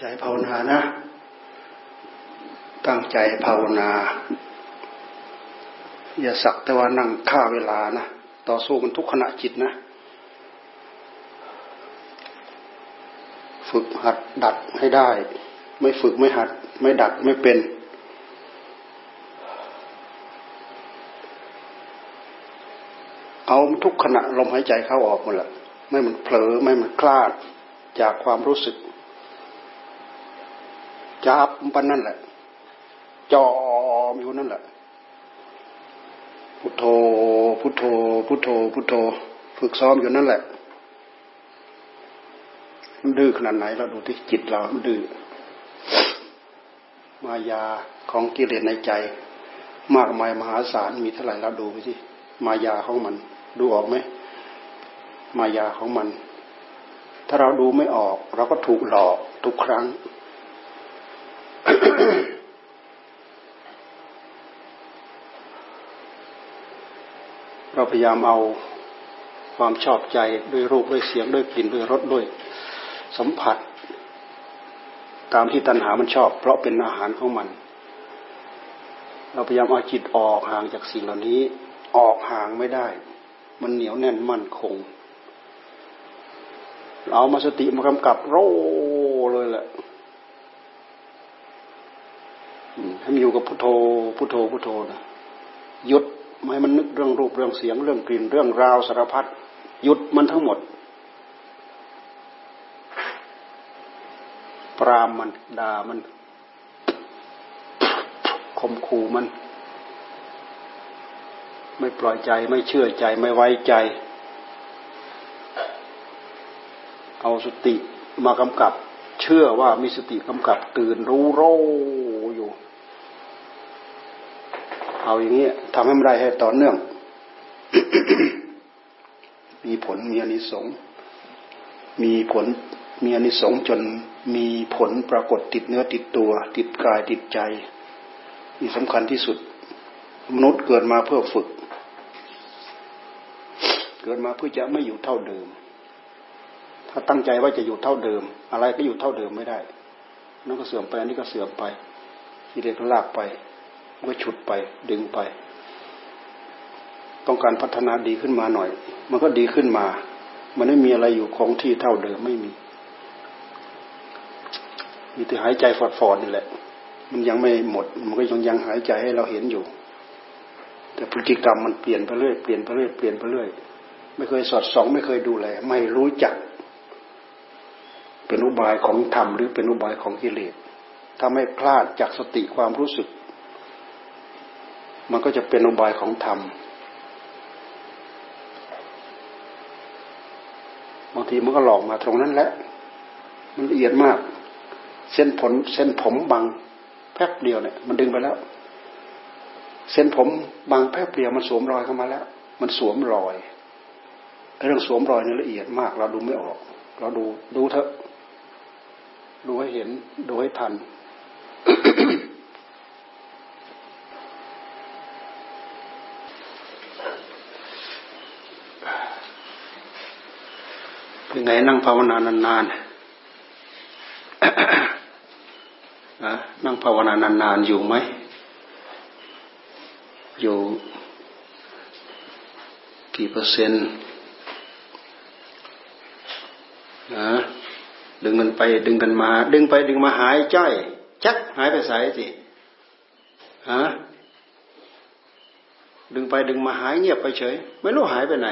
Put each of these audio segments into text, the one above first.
ใจภาวนานะ ตั้งใจภาวนา อย่าสักแต่ว่านั่งฆ่าเวลานะ ต่อสู้มันทุกขณะจิตนะ ฝึกหัดดัดให้ได้ ไม่ฝึกไม่หัด ไม่ดัดไม่เป็น เอาทุกขณะลมหายใจเข้าออกหมดแหละไม่มันเผลอไม่มันคลาดจากความรู้สึก จับปันนั่นแหละจอมอยู่นั่นแหละพุทโธพุทโธพุทโธพุทโธ ฝึกซ้อมอยู่นั่นแหละ มันดื้อขนาดไหนเราดูที่จิตเรามันดื้อมายาของกิเลสในใจ มากมายมหาศาลมีเท่าไหร่เราดูไปสิมายาของมัน ดูออกไหมมายาของมัน ถ้าเราดูไม่ออก เราก็ถูกหลอกทุกครั้ง เราพยายามเอาความชอบใจด้วยรูปด้วยเสียงด้วยกลิ่นด้วยรสด้วยสัมผัส ตามที่ตัณหามันชอบ เพราะเป็นอาหารของมัน เราพยายามเอาจิตออกห่างจากสิ่งเหล่านี้ ออกห่างไม่ได้ มันเหนียวแน่นมั่นคง เรามาสติมากำกับโรเลยแหละ ให้มันอยู่กับพุทโธพุทโธพุทโธนะหยุดไม่มันนึกเรื่องรูปเรื่องเสียงเรื่องกลิ่นเรื่องราวสารพัดหยุดมันทั้งหมด ปรามมันด่ามันคมขู่มัน ไม่ปล่อยใจไม่เชื่อใจไม่ไว้ใจ เอาสติมากำกับ เชื่อว่ามีสติกำกับตื่นรู้โรอยู่ เอาอย่างนี้ทำให้มันได้ให้ต่อเนื่อง มีผลมีอนิสงส์มีผลมีอนิสงส์จนมีผลปรากฏติดเนื้อติดตัว ติดกายติดใจนี่สำคัญที่สุด มนุษย์เกิดมาเพื่อฝึก เกิดมาเพื่อจะไม่อยู่เท่าเดิม ถ้าตั้งใจว่าจะอยู่เท่าเดิม อะไรก็อยู่เท่าเดิมไม่ได้นั่นก็เสื่อมไปอันนี้ก็เสื่อมไปที่เรียกลากไป ก็ฉุดไปดึงไป ต้องการพัฒนาดีขึ้นมาหน่อย มันก็ดีขึ้นมา มันไม่มีอะไรอยู่คงที่เท่าเดิมไม่มี มีแต่หายใจฟอดๆนี่แหละ มันยังไม่หมด มันก็ยังยังหายใจให้เราเห็นอยู่ แต่พฤติกรรมมันเปลี่ยนไปเรื่อยเปลี่ยนไปเรื่อยเปลี่ยนไปเรื่อยไม่เคยสอดส่อง ไม่เคยดูแลไม่รู้จัก เป็นอุบายของธรรมหรือเป็นอุบายของกิเลสถ้าไม่พลาดจากสติความรู้สึก มันก็จะเป็นอุบายของธรรมบางทีมันก็หลอกมาตรงนั้นแหละ มันละเอียดมาก เส้นผลเส้นผมบางแป๊บเดียวเนี่ย มันดึงไปแล้ว เส้นผมบางแป๊บเดียวมันสวมรอยเข้ามาแล้ว มันสวมรอยเรื่องสวมรอยนี่ละเอียดมาก เราดูไม่ออก เราดูดูเถอะดูให้เห็นดูให้ทัน เป็นไงนั่งภาวนานานๆนั่งภาวนานานๆอยู่ไหม อยู่กี่เปอร์เซ็นต์นะดึงกันไปดึงกันมา ดึงไปดึงมาหายจ้อยจักหายไปใส่สิฮะดึงไปดึงมาหายเงียบไปเฉย ไม่รู้หายไปไหน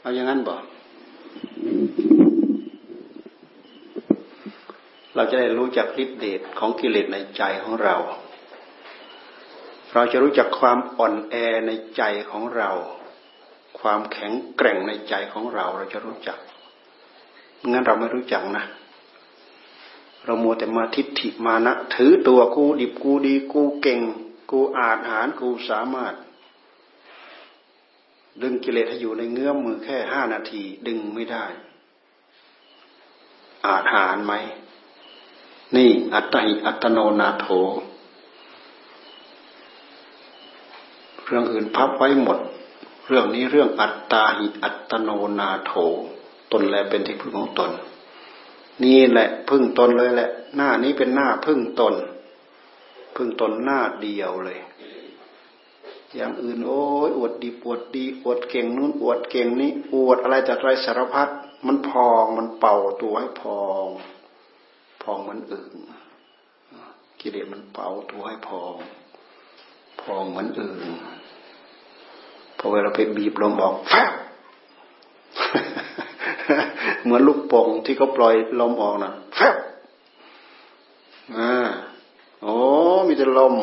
เอาอย่างนั้นบอก เราจะได้รู้จักฤทธิเดชของกิเลสในใจของเรา เราจะรู้จักความอ่อนแอในใจของเรา ความแข็งแกร่งในใจของเรา เราจะรู้จัก งั้นเราไม่รู้จักนะ เรามัวแต่มาทิฏฐิมานะ ถือตัวกูดิบกูดีกูเก่ง กูอาจหารกูสามารถ ดึงกิเลสให้อยู่ในเงื้อมมือแค่ห้านาที ดึงไม่ได้ อาจหารไหม นี่อัตติอัตโนนาโถ เรื่องอื่นพับไว้หมด เรื่องนี้เรื่องอัตตาหิอัตโนนาโถ ตนแลเป็นที่พึ่งของตน นี่แหละพึ่งตนเลยแหละ หน้านี้เป็นหน้าพึ่งตน พึ่งตนหน้าเดียวเลย อย่างอื่นโอ้ยอวดดีปวดดีอวดเก่งนู้นอวดเก่งนี้อวดอะไรจากไรสารพัดมันพองมันเป่าตัวให้พอง องมันอึ่งกิเลสมันเป่าตัวให้พองพองเหมือนอึ่งพอเวลาไปบีบลมออกแฟบเหมือนลูกโป่งที่เขาปล่อยลมออกนะแฟบอ่าโอ้มีแต่ลม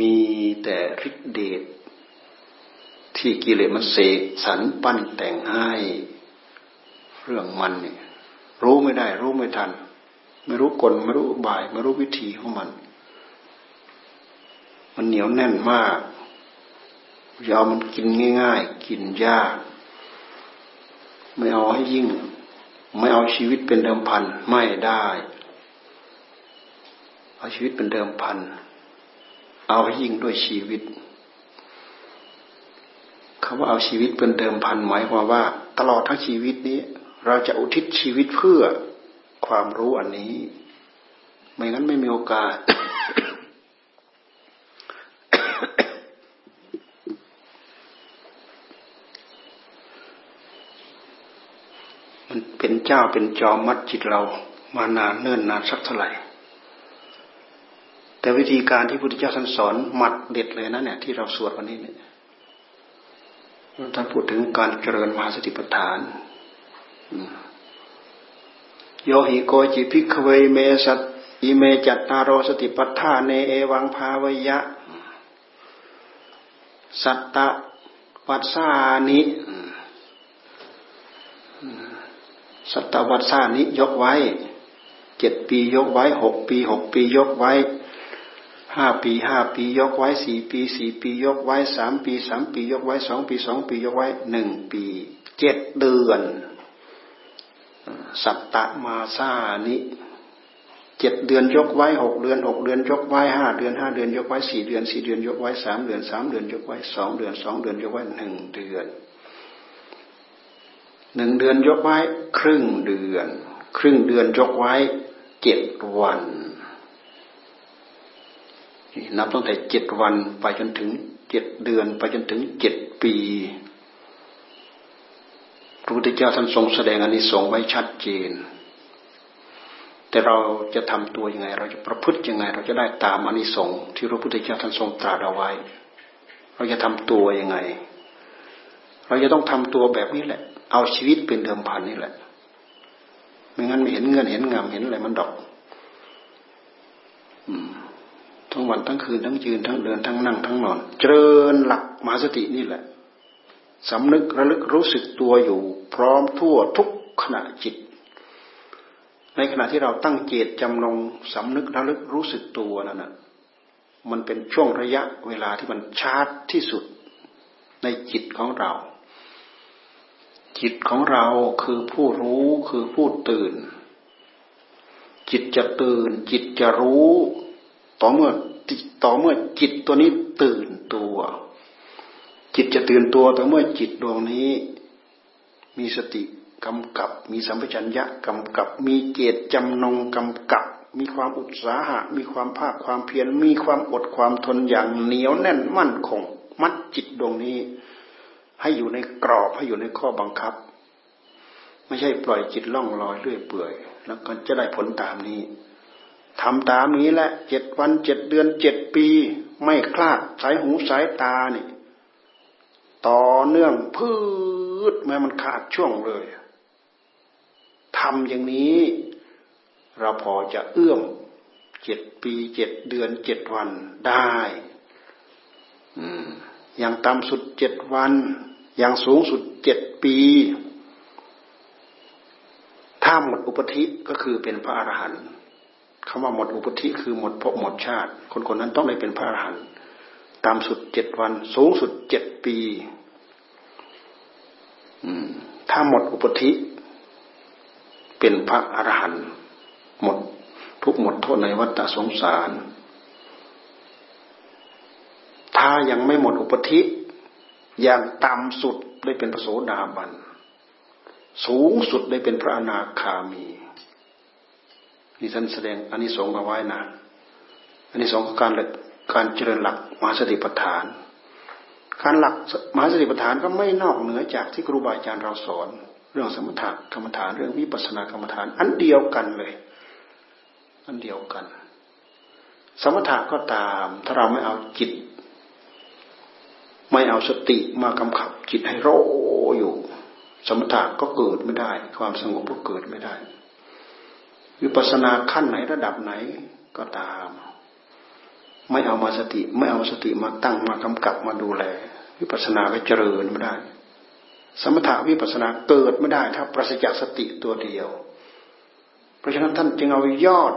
มีแต่ฤทธิเดชที่กิเลสมันเสกสรรปั้นแต่งให้ เรื่องมันเนี่ย รู้ไม่ได้ รู้ไม่ทัน ไม่รู้กลไม่รู้บ่าย ไม่รู้วิธีของมัน มันเหนียวแน่นมากยอมมันกินง่าย ๆ กินยาก ไม่เอาให้ยิ่ง ไม่เอาชีวิตเป็นเดิมพันไม่ได้ เอาชีวิตเป็นเดิมพัน เอาให้ยิ่งด้วยชีวิตคำว่าเอาชีวิตเป็นเดิมพันหมายความว่า ตลอดทั้งชีวิตนี้ เราจะอุทิศชีวิตเพื่อความรู้อันนี้ ไม่งั้นไม่มีโอกาส มันเป็นเจ้าเป็นจอมมัดจิตเรามานานเนิ่นนานสักเท่าไหร่แต่วิธีการที่พุทธเจ้าท่านสอนหมัดเด็ดเลยนะเนี่ยที่เราสวดวันนี้เนี่ยท่านพูดถึงการเจริญมหาสติปัฏฐาน โยหิโกจิ ภิกขะเว อิเมจัตตาโร สะติปัฏฐาเนเอวังภาเวยยะ สัตตะวัสสานิสัตตะ วัสสานิยกไว้เจ็ดปียกไว้หกปีหกปียกไว้ห้าปีห้าปียกไว้สี่ปีสี่ปียกไว้สามปีสามปียกไว้สองปีสองปียกไว้หนึ่งปีเจ็ดเดือน สัตตมาซานิเจ็ดเดือนยกไว้หกเดือนหกเดือนยกไว้ห้าเดือนห้าเดือนยกไว้สี่เดือนสี่เดือนยกไว้สามเดือนสามเดือนยกไว้สองเดือนสองเดือนยกไว้หนึ่งเดือนหนึ่งเดือนยกไว้ครึ่งเดือน ครึ่งเดือนยกไว้เจ็ดวันนับตั้งแต่เจ็ดวันไปจนถึงเจ็ดเดือนไปจนถึงเจ็ดปี พระพุทธเจ้าท่านทรงแสดงอนนี้สงไว้ชัดเจน แต่เราจะทำตัวยังไง เราจะประพฤติยังไง เราจะได้ตามอนนี้สงที่พระพุทธเจ้าท่านทรงตรัสเอาไว้ เราจะทำตัวยังไง เราจะต้องทำตัวแบบนี้แหละ เอาชีวิตเป็นเดิมพันนี่แหละ ไม่งั้นไม่เห็นเงินเห็นงามเห็นอะไรมันดอก อืมทั้งวันทั้งคืนทั้งยืนทั้งเดินทั้งนั่งทั้งนอน เจริญหลักมหาสตินี่แหละ สำนึกระลึกรู้สึกตัวอยู่ พร้อมทั่วทุกขณะจิต ในขณะที่เราตั้งเจตจำลงสำนึกระลึกรู้สึกตัวนั่นนะมันเป็นช่วงระยะเวลาที่มันชาร์จที่สุดในจิตของเรา จิตของเราคือผู้รู้คือผู้ตื่น จิตจะตื่น จิตจะรู้ ต่อเมื่อต่อเมื่อจิตตัวนี้ตื่นตัว จิตจะตื่นตัวแต่เมื่อจิตดวงนี้ มีสติกำกับ มีสัมปชัญญะกำกับ มีเจตจำนงกำกับ มีความอุตสาหะ มีความภาคความเพียร มีความอดความทนอย่างเหนียวแน่นมั่นคง มัดจิตดวงนี้ ให้อยู่ในกรอบให้อยู่ในข้อบังคับ ไม่ใช่ปล่อยจิตล่องลอยเรื่อยเปื่อย แล้วก็จะได้ผลตามนี้ทำตามนี้แหละเจ็ดวันเจ็ดเดือนเจ็ดปี ไม่คลาดสายหูสายตานี่ ต่อเนื่องพืชแม้มันขาดช่วงเลยทำอย่างนี้ เราพอจะเอื้อมเจ็ดปีเจ็ดเดือนเจ็ดวันได้อย่างต่ำสุดเจ็ดวัน อย่างสูงสุดเจ็ดปี ถ้าหมดอุปธิก็คือเป็นพระอรหันต์คำว่าหมดอุปธิคือหมดภพหมดชาติ คนคนนั้นต้องได้เป็นพระอรหันต์ตามสุดเจ็ดวัน สูงสุดเจ็ด ปี ถ้าหมดอุปธิเป็นพระอรหันต์หมดทุกหมดโทษในวัฏสงสาร ถ้ายังไม่หมดอุปธิอย่างต่ำสุดได้เป็นพระโสดาบัน สูงสุดได้เป็นพระอนาคามี นี่ท่านแสดงอันนี้สงมาไว้นะอันนี้สงการการเจริญหลักมาสติปัฏฐาน การหลักมหาสติปัฏฐานก็ไม่นอกเหนือจากที่ครูบาอาจารย์เราสอน เรื่องสมถะกรรมฐานเรื่องวิปัสสนากรรมฐาน อันเดียวกันเลย อันเดียวกัน สมถะก็ตาม ถ้าเราไม่เอาจิต ไม่เอาสติมากำขับจิตให้โรอยู่ สมถะก็เกิดไม่ได้ ความสงบก็เกิดไม่ได้วิปัสสนาขั้นไหนระดับไหนก็ตาม ไม่เอามาสติ ไม่เอาสติมาตั้งมากำกับมาดูแล วิปัสสนาก็เจริญไม่ได้ สมถะวิปัสสนาเกิดไม่ได้ถ้าปราศจากสติตัวเดียว เพราะฉะนั้นท่านจึงเอายอด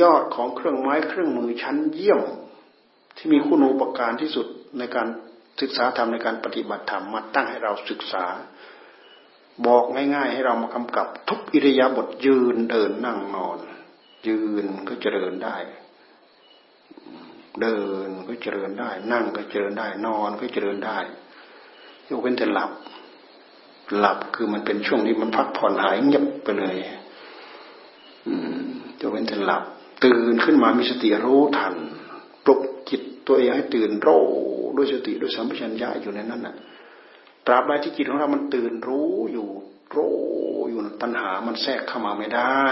ยอดของเครื่องไม้เครื่องมือชั้นเยี่ยม ที่มีคุณูปการที่สุดในการศึกษาธรรมในการปฏิบัติธรรมมาตั้งให้เราศึกษา บอกง่าย ๆ ให้เรามากำกับทุกอิริยาบถยืนเดินนั่งนอน ยืนก็เจริญได้ เดินก็เจริญได้ นั่งก็เจริญได้ นอนก็เจริญได้ยกเว้นแต่หลับ หลับคือมันเป็นช่วงที่มันพักผ่อนหายเงียบไปเลยอืมยกเว้นแต่หลับ ตื่นขึ้นมามีสติรู้ทันปลุกจิตตัวเองให้ตื่นโรด้วยสติด้วยสัมปชัญญะอยู่ในนั้นน่ะตราบใดที่จิตของเรา มันตื่นรู้อยู่รู้อยู่ตัณหามันแทรกเข้ามาไม่ได้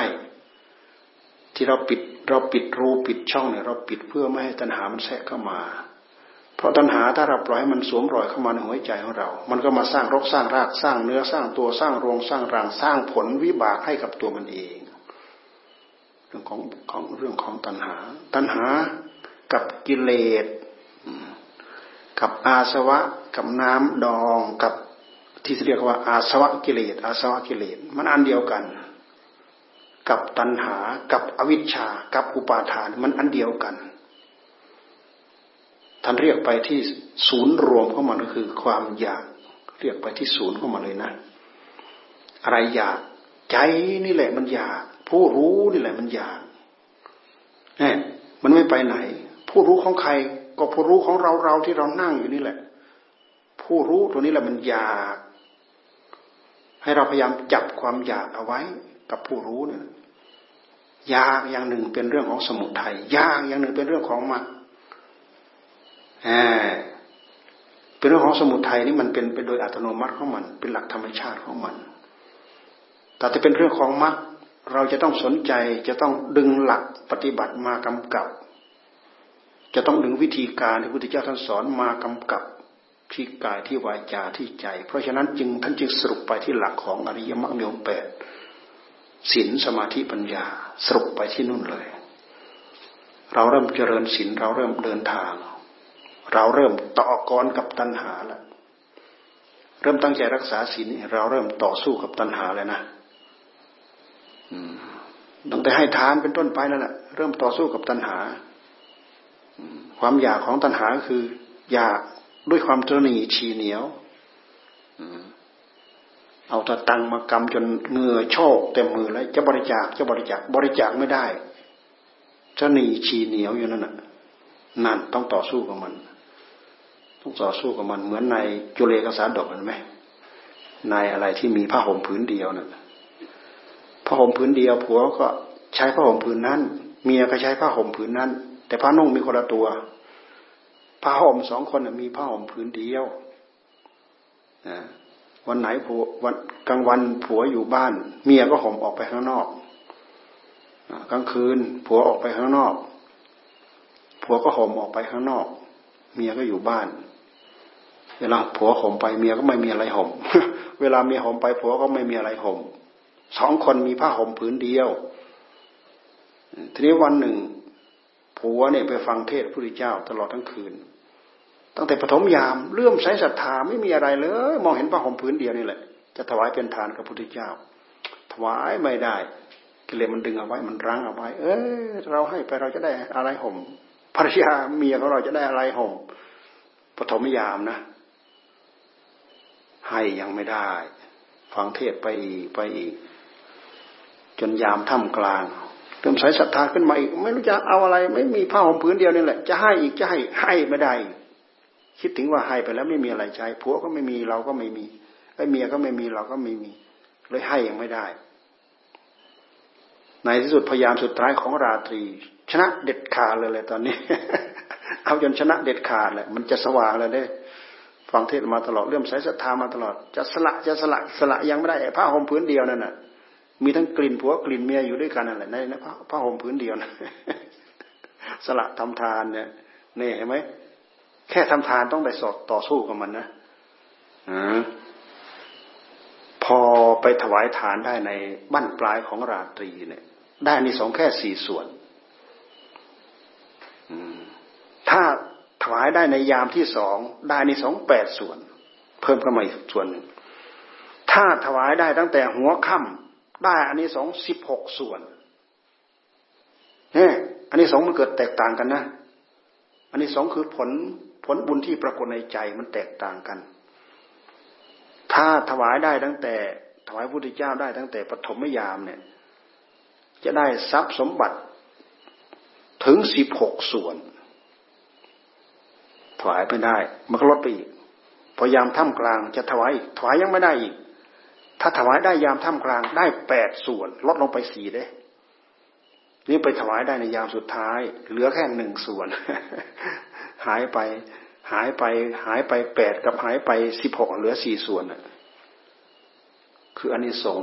ที่เราปิด เราปิดรูปิดช่องเนี่ยเราปิดเพื่อไม่ให้ตัณหามันแทรกเข้ามา เพราะตัณหาถ้าเราปล่อยให้มันสวมรอยเข้ามาในหัวใจของเรา มันก็มาสร้างรกสร้างรากสร้างเนื้อสร้างตัวสร้างรวงสร้างรังสร้างผลวิบากให้กับตัวมันเอง เรื่องของของเรื่องของตัณหา ตัณหากับกิเลสกับอาสวะ กับน้ำดองกับที่เรียกว่าอาสวะกิเลสอาสวะกิเลสมันอันเดียวกัน กับตัณหา กับอวิชชา กับอุปาทานมันอันเดียวกัน ท่านเรียกไปที่ศูนย์รวมของมันก็คือ ความอยาก เรียกไปที่ศูนย์ของมันเลยนะ อะไรอยากใจนี่แหละมันอยาก ผู้รู้นี่แหละมันอยากเนี่ยมันไม่ไปไหน ผู้รู้ของใคร ก็ผู้รู้ของเราเราที่เรานั่งอยู่นี่แหละ ผู้รู้ตัวนี้แหละมันอยาก ให้เราพยายามจับความอยากเอาไว้ กับผู้รู้เนี่ยยากอย่างหนึ่งเป็นเรื่องของสมุทัยยากอย่างหนึ่งเป็นเรื่องของมรรคเป็นเรื่องของสมุทัยนี่มันเป็นไปโดยอัตโนมัติของมัน เป็นหลักธรรมชาติของมัน แต่ถ้าเป็นเรื่องของมรรคเราจะต้องสนใจจะต้องดึงหลักปฏิบัติมากำกับ จะต้องดึงวิธีการที่พระพุทธเจ้าท่านสอนมากำกับที่กายที่วาจาที่ใจ เพราะฉะนั้นจึงท่านจึงสรุปไปที่หลักของอริยมรรคมีองแปด ศีลสมาธิปัญญาสรุปไปที่นู่นเลย เราเริ่มเจริญศีลเราเริ่มเดินทาง เราเริ่มต่อกรกับตัณหาแล้วเริ่มตั้งใจรักษาศีลเราเริ่มต่อสู้กับตัณหาแล้วนะตั้งแต่ให้ทานเป็นต้นไปนั่นแหละเริ่มต่อสู้กับตัณหาความอยากของตัณหาคือ อยากด้วยความตรนีชีเหนียว เอาตะตังมากำจนเงือโชกเต็มมือแล้วจะบริจาคจะบริจาคบริจาคไม่ได้ตรนีชีเหนียวอยู่นั่นน่ะนั่นต้องต่อสู้กับมัน ต้องต่อสู้กับมัน เหมือนในจุเลกสารดอกเห็นไหมในอะไรที่มีผ้าห่มผืนเดียวน่ะผ้าห่มผืนเดียวผัวก็ใช้ผ้าห่มผืนนั้น เมียก็ใช้ผ้าห่มผืนนั้น แต่ผ้านุ่งมีคนละตัวผ้าห่มสองคนมีผ้าห่มผืนเดียว วันไหนผัววันกลางวันผัวอยู่บ้าน เมียก็ห่มออกไปข้างนอกกลางคืน ผัวออกไปข้างนอก ผัวก็ห่มออกไปข้างนอก เมียก็อยู่บ้าน เวลาผัวห่มไปเมียก็ไม่มีอะไรห่ม เวลาเมียห่มไปผัวก็ไม่มีอะไรห่มสองคนมีผ้าห่มผืนเดียว ทีนี้วันหนึ่งผัวเนี่ยไปฟังเทศพระพุทธเจ้าตลอดทั้งคืน ตั้งแต่ปฐมยามเลื่อมใสศรัทธาไม่มีอะไรเลย มองเห็นพระห่มพื้นเดียวนี่แหละ จะถวายเป็นทานกับพระพุทธเจ้า ถวายไม่ได้ กิเลสมันดึงเอาไว้มันรั้งเอาไว้ เออเราให้ไปเราจะได้อะไรห่มภรรยาเมียของเราจะได้อะไรห่มปฐมยามนะ ให้ยังไม่ได้ ฟังเทศไปอีกไปอีก จนยามท่ามกลางเริ่มใส่ศรัทธาขึ้นมาอีก ไม่รู้จะเอาอะไร ไม่มีผ้าห่มพื้นเดียวนี่แหละ จะให้อีกจะให้ให้ไม่ได้ คิดถึงว่าให้ไปแล้วไม่มีอะไรใช้ผัวก็ไม่มีเราก็ไม่มีเอให้เมียก็ไม่มีเราก็ไม่มี เลยให้ยังไม่ได้ ในที่สุดพยายามสุดท้ายของราตรี ชนะเด็ดขาดเลยเลยตอนนี้ เอาจนชนะเด็ดขาดแหละมันจะสว่างเลยได้ฟังเทศมาตลอดเรื่องสายศรัทธามาตลอด จะสละจะสละสละยังไม่ได้ผ้าห่มพื้นเดียวนั่นน่ะ มีทั้งกลิ่นผัวกลิ่นเมียอยู่ด้วยกันนั่นแหละในในผ้าห่มพื้นเดียวนะสละทำทานเนี่ยนี่เห็นไหม แค่ทำทานต้องไปสอดต่อสู้กับมันนะอพอไปถวายทานได้ในบั้นปลายของราตรีเนี่ย ได้ในสองแค่สี่ส่วนถ้าถวายได้ในยามที่สองได้ในสองแปดส่วน เพิ่มเข้ามาอีกส่วนหนึ่งถ้าถวายได้ตั้งแต่หัวค่ำได้อันนี้สองสิบหกส่วนเนี่ยอันนี้สองมันเกิดแตกต่างกันนะ อันนี้สองคือผล ผลบุญที่ปรากฏในใจมันแตกต่างกัน ถ้าถวายได้ตั้งแต่ถวายพระพุทธเจ้าได้ตั้งแต่ปฐมยามเนี่ย จะได้ทรัพย์สมบัติถึงสิบหกส่วน ถวายไม่ได้ มันก็ลดไปอีก พอยามท่ามกลางจะถวายถวายยังไม่ได้อีก ถ้าถวายได้ยามท่ามกลางได้แปดส่วน ลดลงไปสี่เด้ นี่ไปถวายได้ในยามสุดท้าย เหลือแค่หนึ่งส่วน หายไป หายไป หายไปแปดกับหายไปสิบหกเหลือสี่ส่วนอะคืออันนี้สง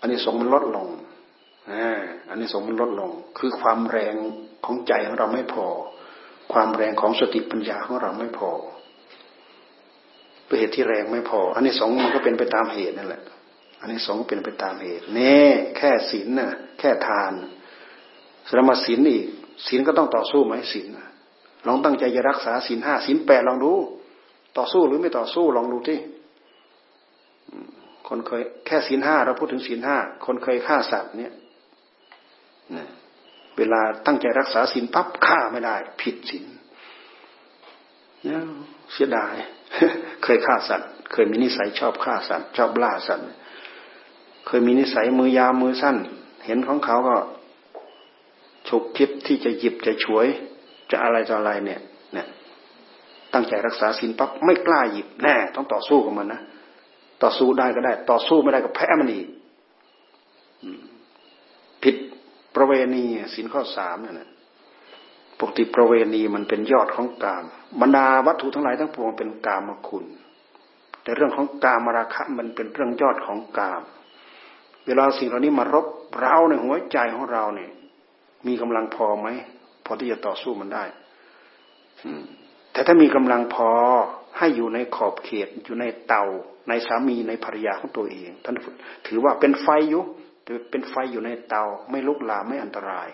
อันนี้สงมันลดลงอันนี้สงมันลดลง คือความแรงของใจของเราไม่พอ ความแรงของสติปัญญาของเราไม่พอเป็นเหตุที่แรงไม่พอ อันนี้สองมันก็เป็นไปตามเหตุนั่นแหละ อันนี้สองเป็นไปตามเหตุเน่แค่ศีลน่ะ แค่ทานสมาศีลอีกศีลก็ต้องต่อสู้ไหมศีล ลองตั้งใจจะรักษาศีลห้าศีลแปดลองดู ต่อสู้หรือไม่ต่อสู้ลองดูที่คนเคยแค่ศีลห้าเราพูดถึงศีลห้าคนเคยฆ่าสัตว์เนี่ยเวลาตั้งใจรักษาศีลปั๊บฆ่าไม่ได้ ผิดศีลเนี่ยเสียดาย เคยฆ่าสัตว์ เคยมีนิสัยชอบฆ่าสัตว์ ชอบล่าสัตว์ เคยมีนิสัยมือยาวมือสั้น เห็นของเขาก็ฉุกคิดที่จะหยิบจะช่วย จะอะไรจะอะไรเนี่ยเนี่ยตั้งใจรักษาศีลปั๊บไม่กล้าหยิบแน่ต้องต่อสู้กับมันนะต่อสู้ได้ก็ได้ ต่อสู้ไม่ได้ก็แพ้มันอีกผิดประเวณีสินข้อสามนี่ยปกติประเวณีมันเป็นยอดของกาม บรรดาวัตถุทั้งหลายทั้งปวงเป็นกามคุณ แต่เรื่องของกามราคะมันเป็นเรื่องยอดของกาม เวลาสิ่งเหล่านี้มารบเราในหัวใจของเราเนี่ย มีกำลังพอไหม อที่จะต่อสู้มันได้แต่ถ้ามีกำลังพอให้อยู่ในขอบเขตอยู่ในเตา ในสามีในภรรยาของตัวเองท่านถือว่าเป็นไฟอยู่เป็นไฟอยู่ในเตา ไม่ลุกลามไม่อันตราย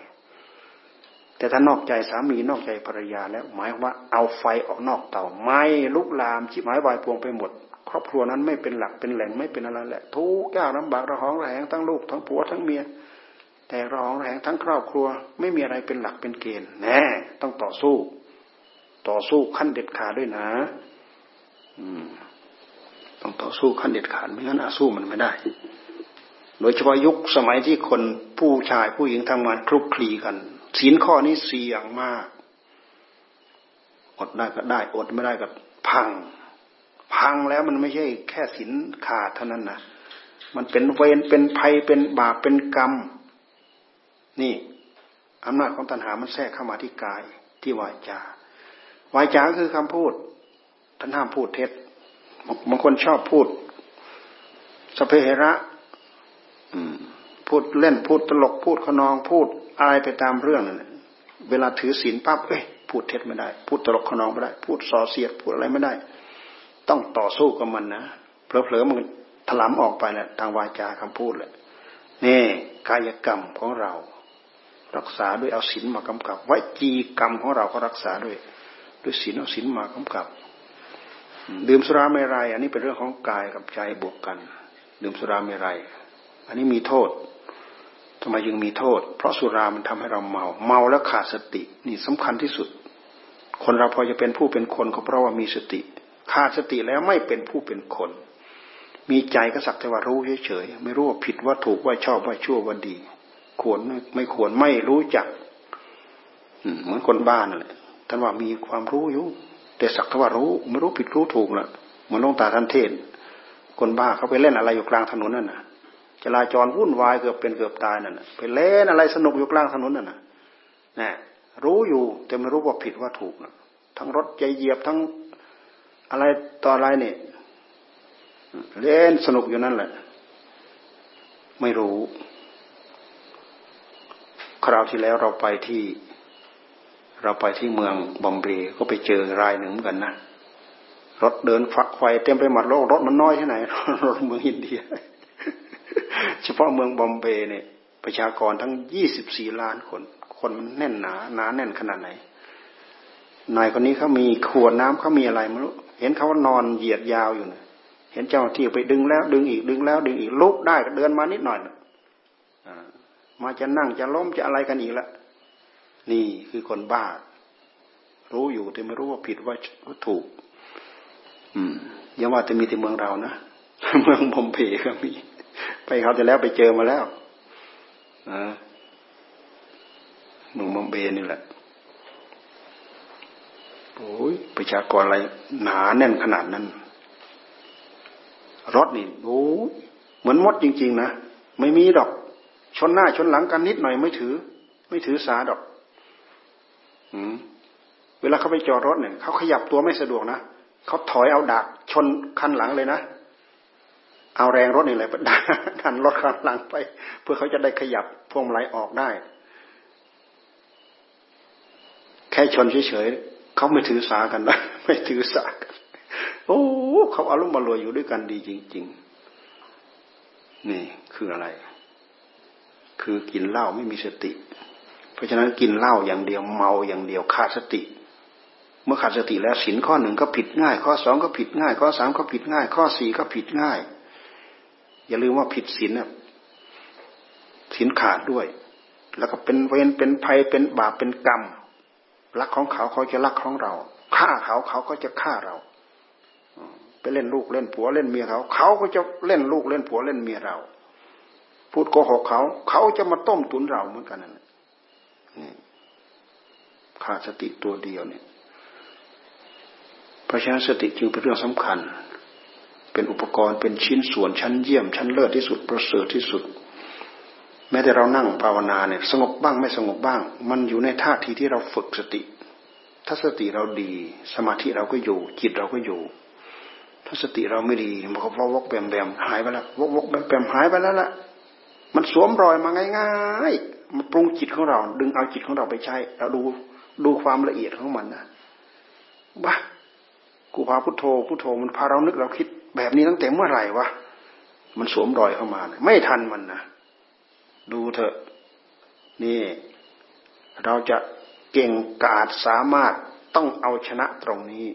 แต่ถ้านอกใจสามีนอกใจภรรยาแล้วหมายว่าเอาไฟออกนอกเตาไม่ลุกลามชิบหายวายพวงไปหมด ครอบครัวนั้นไม่เป็นหลักเป็นแหล่งไม่เป็นอะไรแหละทุกยากลำบากระหองระแหงทั้งลูกทั้งผัวทั้งเมีย แต่ระหองแหงทั้งครอบครัว ไม่มีอะไรเป็นหลักเป็นเกณฑ์แน่ต้องต่อสู้ ต่อสู้ขั้นเด็ดขาดด้วยนะ อืม ต้องต่อสู้ขั้นเด็ดขาดไม่งั้นอาสู้มันไม่ได้ โดยเฉพาะยุคสมัยที่คนผู้ชายผู้หญิงทำงานคลุกคลีกันศีลข้อนี้เสี่ยงมากอดได้ก็ได้อดไม่ได้ก็พัง พังแล้วมันไม่ใช่แค่ศีลขาดเท่านั้นนะมันเป็นเวรเป็นภัยเป็นบาปเป็นกรรม นี่อำนาจของตัณหามันแทรกเข้ามาที่กายที่วาจาวาจาก็คือคำพูดท่านห้ามพูดเท็จบางคนชอบพูดสเพเหระพูดเล่นพูดตลกพูดขนองพูดอะไรไปตามเรื่องนั่นเวลาถือศีลปั๊บเอ้ยพูดเท็จไม่ได้ พูดตลกขนองไม่ได้ พูดส่อเสียดพูดอะไรไม่ได้ ต้องต่อสู้กับมันนะเผลอๆมันถลำออกไปแหละทางวาจาคำพูดแหละนี่กายกรรมของเรา รักษาด้วยเอาศีลมากำกับวจีกรรมของเราก็รักษาด้วย ด้วยศีลเอาศีลมากำกับ ดื่มสุราเมรัยอันนี้เป็นเรื่องของกายกับใจบวกกัน ดื่มสุราเมรัยอันนี้มีโทษทำไมยังมีโทษ เพราะสุรามันทำให้เราเมา เมาแล้วขาดสตินี่สำคัญที่สุด คนเราพอจะเป็นผู้เป็นคนก็เพราะว่ามีสติ ขาดสติแล้วไม่เป็นผู้เป็นคน มีใจก็สักแต่ว่ารู้เฉยๆไม่รู้ว่าผิดว่าถูกว่าชอบว่าชั่วว่าดี ควรไม่ควรไม่รู้จักเหมือนคนบ้านนั่นแหละท่านว่ามีความรู้อยู่ แต่สักแต่ว่ารู้ไม่รู้ผิดรู้ถูกละเหมือนลงตาท่านเทศ คนบ้าเขาไปเล่นอะไรอยู่กลางถนนนั่นน่ะจราจรวุ่นวายเกือบเป็นเกือบตายนั่นน่ะไปเล่นอะไรสนุกอยู่กลางถนนนั่นน่ะนี่รู้อยู่แต่ไม่รู้ว่าผิดว่าถูกนะทั้งรถใจเหยียบทั้งอะไรต่ออะไรเนี่ยเล่นสนุกอยู่นั่นแหละ ไม่รู้ คราวที่แล้วเราไปที่ เราไปที่เมืองบอมเบย์ก็ไปเจอรายหนึ่งเหมือนกันนะรถเดินฝักไฟเต็มไปหมดโลกรถมันน้อยที่ไหนรถเมืองอินเดีย เฉพาะเมืองบอมเบย์เนี่ย ประชากรทั้งยี่สิบสี่ล้านคน คนมันแน่นหนาหนาแน่นขนาดไหนนายคนนี้เขามีขวดน้ำเขามีอะไรไม่รู้เห็นเขานอนเหยียดยาวอยู่นะเห็นเจ้าที่ไปดึงแล้วดึงอีกดึงแล้วดึงอีกลุกได้ก็เดินมานิดหน่อยนะ มาจะนั่งจะล้มจะอะไรกันอีกละนี่คือคนบ้า รู้อยู่แต่ไม่รู้ว่าผิดว่าถูก อืมยังว่าจะมีแต่เมืองเรานะเมืองบอมเพก็มี ไปเขาจะแล้วไปเจอมาแล้วนะเมืองบอมเบนี่แหละโอ้ยประชากรอะไรหนาแน่นขนาดนั้น รถนี่โอ้เหมือนมดจริง ๆ นะ ไม่มีดอก ชนหน้าชนหลังกันนิดหน่อยไม่ถือ ไม่ถือสาดอกอืมเวลาเขาไปจอดรถเนี่ยเขาขยับตัวไม่สะดวกนะเขาถอยเอาดักชนคันหลังเลยนะเอาแรงรถนี่แหละดันรถคันหลังไป เพื่อเขาจะได้ขยับพวงมาลัยออกได้ แค่ชนเฉยๆเขาไม่ถือสากันนะไม่ถือสากันโอ้เขาอารมณ์มารวยอยู่ด้วยกันดีจริง ๆ นี่คืออะไร คือกินเหล้าไม่มีสติ เพราะฉะนั้นกินเหล้าอย่างเดียวเมาอย่างเดียวขาดสติ เมื่อขาดสติแล้วสินข้อหนึ่งก็ผิดง่าย ข้อสองก็ผิดง่าย ข้อสามก็ผิดง่าย ข้อสี่ก็ผิดง่าย อย่าลืมว่าผิดสินน่ะสินขาดด้วย แล้วก็เป็นเวรเป็นภัยเป็นบาปเป็นกรรมรักของเขาเขาจะรักของเราฆ่าเขาเขาก็จะฆ่าเราไปเล่นลูกเล่นผัวเล่นเมียเขา เขาก็จะเล่นลูกเล่นผัวเล่นเมียเรา พูดโกหกเขา เขาจะมาต้มตุนเราเหมือนกันนั่นนี่ขาดสติตัวเดียวเนี่ยเพราะฉะนั้นสติจึงเป็นเรื่องสำคัญ เป็นอุปกรณ์เป็นชิ้นส่วนชั้นเยี่ยม ชั้นเลิศที่สุดประเสริฐที่สุด แม้แต่เรานั่งภาวนาเนี่ย สงบบ้างไม่สงบบ้าง มันอยู่ในท่าทีที่เราฝึกสติ ถ้าสติเราดี สมาธิเราก็อยู่ จิตเราก็อยู่ ถ้าสติเราไม่ดีมันก็วกแบมแบมหายไปแล้ววกวกแบมแบมหายไปแล้วล่ะ มันสวมรอยมาง่ายๆมันปรุงจิตของเรา ดึงเอาจิตของเราไปใช้เราดูดูความละเอียดของมันนะบ้ากูพาพุทโธพุทโธมันพาเรานึกเราคิดแบบนี้ตั้งแต่เมื่อไหร่วะมันสวมรอยเข้ามาไม่ทันมันนะดูเถอะ นี่ เราจะเก่งกาจสามารถต้องเอาชนะตรงนี้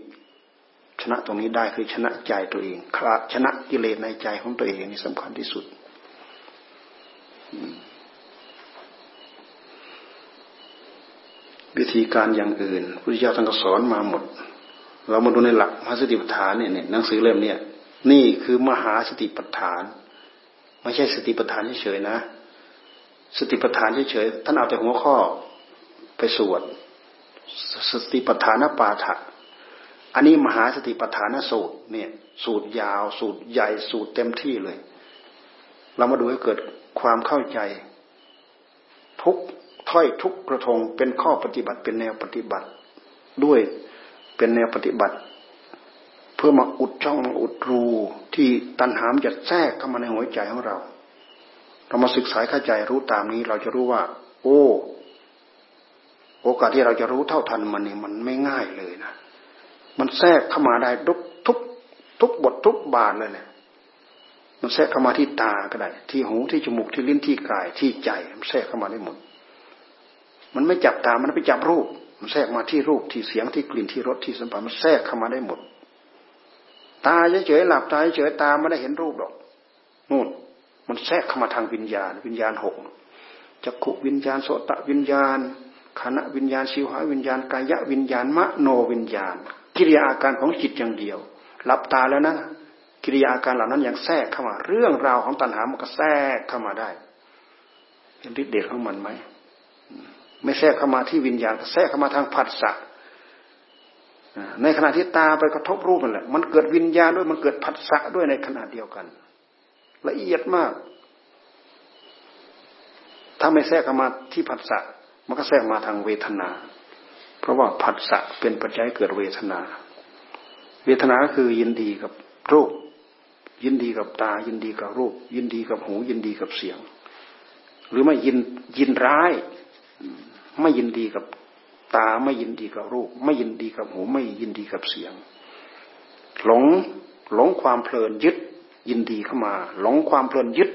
ชนะตรงนี้ได้คือชนะใจตัวเองคลาชนะกิเลสในใจของตัวเองนี่สำคัญที่สุด วิธีการอย่างอื่นพุทธเจ้าท่านก็สอนมาหมด เรามาดูในหลักมหาสติปัฏฐานเนี่ยหนังสือเล่มนี้นี่คือมหาสติปัฏฐาน ไม่ใช่สติปัฏฐานเฉยๆนะ สติปัฏฐานเฉยๆท่านเอาแต่หัวข้อไปสวดสติปัฏฐานปาฐะอันนี้มหาสติปัฏฐานสูตรเนี่ย สูตรยาว สูตรใหญ่สูตรเต็มที่เลย เรามาดูให้เกิด ความเข้าใจ ทุกถ้อยทุกกระทงเป็นข้อปฏิบัติเป็นแนวปฏิบัติ ด้วยเป็นแนวปฏิบัติ เพื่อมาอุดช่องอุดรูที่ตัณหามจะแทรกเข้ามาในหัวใจของเรา เรามาศึกษาเข้าใจรู้ตามนี้เราจะรู้ว่า โอ้โอกาสที่เราจะรู้เท่าทันมันนี่มันไม่ง่ายเลยนะ มันแทรกเข้ามาได้ทุกทุกทุกบททุกบาทเลยเนี่ย มันแทรกเข้ามาที่ตาก็ได้ ที่หูที่จมูกที่ลิ้นที่กายที่ใจมันแทรกเข้ามาได้หมดมันไม่จับตา มันไปจับรูป มันแทรกมาที่รูปที่เสียงที่กลิ่นที่รสที่สัมผัสมันแทรกเข้ามาได้หมด ตาเฉยๆหลับตาเฉยๆตาไม่ได้เห็นรูปหรอกนู่นมันแทรกเข้ามาทางวิญญาณ วิญญาณหกจักขุวิญญาณโสตวิญญาณขณะวิญญาณชิวหาวิญญาณกายะวิญญาณมะโนวิญญาณ กิริยาอาการของจิตอย่างเดียว หลับตาแล้วนะ กิริยาอาการเหล่านั้นยังแทรกเข้ามา เรื่องราวของตัณหามันก็แทรกเข้ามาได้เห็นฤทธิ์เดชของมันไหมไม่แทรกเข้ามาที่วิญญาณแทรกเข้ามาทางผัสสะในขณะที่ตาไปกระทบรูปนั่นแหละ มันเกิดวิญญาณด้วยมันเกิดผัสสะด้วยในขณะเดียวกัน ละเอียดมาก ถ้าไม่แทรกเข้ามาที่ผัสสะมันก็แทรกมาทางเวทนา เพราะว่าผัสสะเป็นปัจจัยเกิดเวทนา เวทนาคือยินดีกับรูป ยินดีกับตา ยินดีกับรูป ยินดีกับหู ยินดีกับเสียง หรือไม่ยินยินร้าย ไม่ยินดีกับตา ไม่ยินดีกับรูป ไม่ยินดีกับหู ไม่ยินดีกับเสียง หลงหลงความเพลินยึด ยินดีเข้ามา หลงความเพลินยึด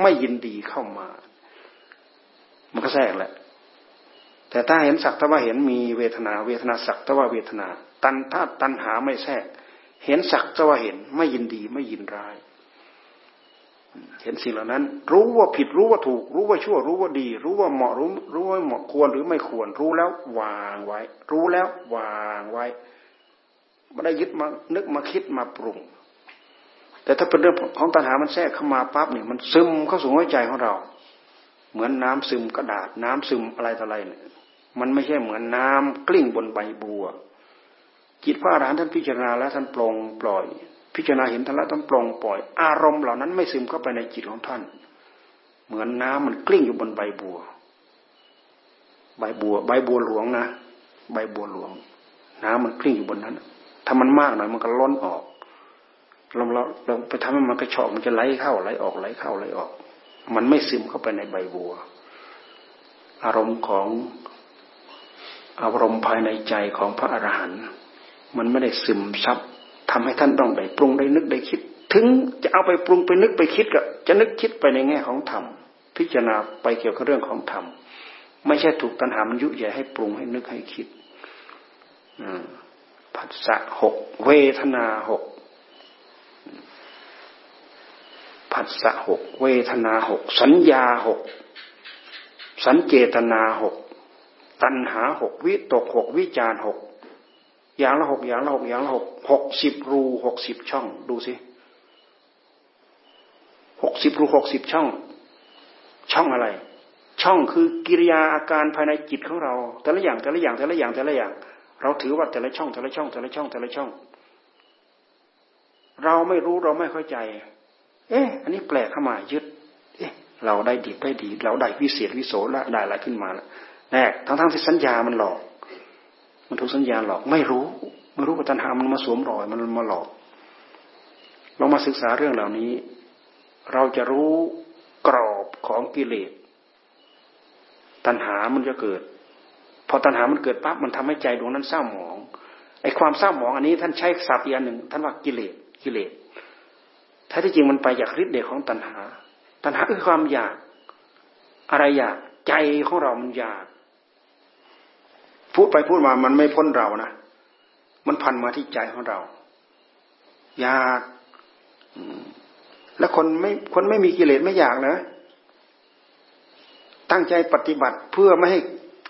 ไม่ยินดีเข้ามา มันก็แทรกแหละ แต่ถ้าเห็นสักทว่าเห็นมีเวทนา เวทนาสักทว่าเวทนา ตันถ้าตันหาไม่แทรก เห็นสักทว่าเห็นไม่ยินดีไม่ยินร้าย เห็นสิ่งเหล่านั้น รู้ว่าผิดรู้ว่าถูก รู้ว่าชั่ว รู้ว่าดี รู้ว่าเหมาะรู้รู้ว่าเหมาะควรหรือไม่ควร รู้แล้ววางไว้ รู้แล้ววางไว้ไม่ได้ยึดมานึกมาคิดมาปรุง แต่ถ้าเป็นเรื่องของตัณหามันแทรกเข้ามาปั๊บเนี่ยมันซึมเข้าสู่หัวใจของเรา เหมือนน้ำซึมกระดาษ น้ำซึมอะไรต่ออะไรเนี่ยมันไม่ใช่เหมือนน้ำกลิ้งบนใบบัว จิตพระอรหันต์ท่านพิจารณาแล้วท่านปลงปล่อย พิจารณาเห็นท่านแล้วท่านปลงปล่อย อารมณ์เหล่านั้นไม่ซึมเข้าไปในจิตของท่าน เหมือนน้ำมันกลิ้งอยู่บนใบบัว ใบบัว ใบบัวหลวงนะ ใบบัวหลวง น้ำมันกลิ้งอยู่บนนั้น ถ้ามันมากหน่อยมันก็ล้นออกเราเราเราไปทำให้มันกระชอกมันจะไหลเข้าไหลออกไหลเข้าไหลออก มันไม่ซึมเข้าไปในใบบัว อารมณ์ของอารมณ์ภายในใจของพระอรหันต์ มันไม่ได้ซึมซับทำให้ท่านต้องได้ปรุงได้นึกได้คิด ถึงจะเอาไปปรุงไปนึกไปคิดก็จะนึกคิดไปในแง่ของธรรมพิจารณาไปเกี่ยวกับเรื่องของธรรมไม่ใช่ถูกตัณหามันยุใหญ่ให้ปรุงให้นึกให้คิดผัสสะหกเวทนาหกผัสสะหกเวทนาหกสัญญาหกสัญเจตนาหกตัณหาหกวิตกหกวิจารหก อย่างละหกอย่างละหกอย่างละหกหกสิบรูหกสิบช่อง ดูสิหกสิบรูหกสิบช่อง ช่องอะไร ช่องคือกิริยาอาการภายในจิตของเรา แต่ละอย่างแต่ละอย่างแต่ละอย่างแต่ละอย่าง เราถือว่าแต่ละช่อง แต่ละช่อง แต่ละช่องแต่ละช่อง เราไม่รู้เราไม่เข้าใจ เอ๊ะ อันนี้แปลกเข้ามายึด เอ๊ะ เราได้ดีได้ดี เราได้วิเศษวิโสละได้อะไรขึ้นมาแล้วแน่ทั้งทั้งที่สัญญามันหลอก มันถูกสัญญาหลอกไม่รู้ไม่รู้ว่าตัณหามันมาสวมรอยมันมาหลอกลองมาศึกษาเรื่องเหล่านี้ เราจะรู้กรอบของกิเลสตัณหามันจะเกิด พอตัณหามันเกิดปั๊บมันทำให้ใจดวงนั้นเศร้าหมองไอ้ความเศร้าหมองอันนี้ท่านใช้ศัพท์อีกอันหนึ่งท่านว่ากิเลสกิเลสถ้าที่จริงมันไปจากฤทธิ์เดชของตัณหา ตัณหาคือความอยาก อะไรอยากใจของเรามันอยาก พูดไปพูดมามันไม่พ้นเรานะมันพันมาที่ใจของเรา อยากแล้วคนไม่คนไม่มีกิเลสไม่อยากนะ ตั้งใจปฏิบัติเพื่อไม่ให้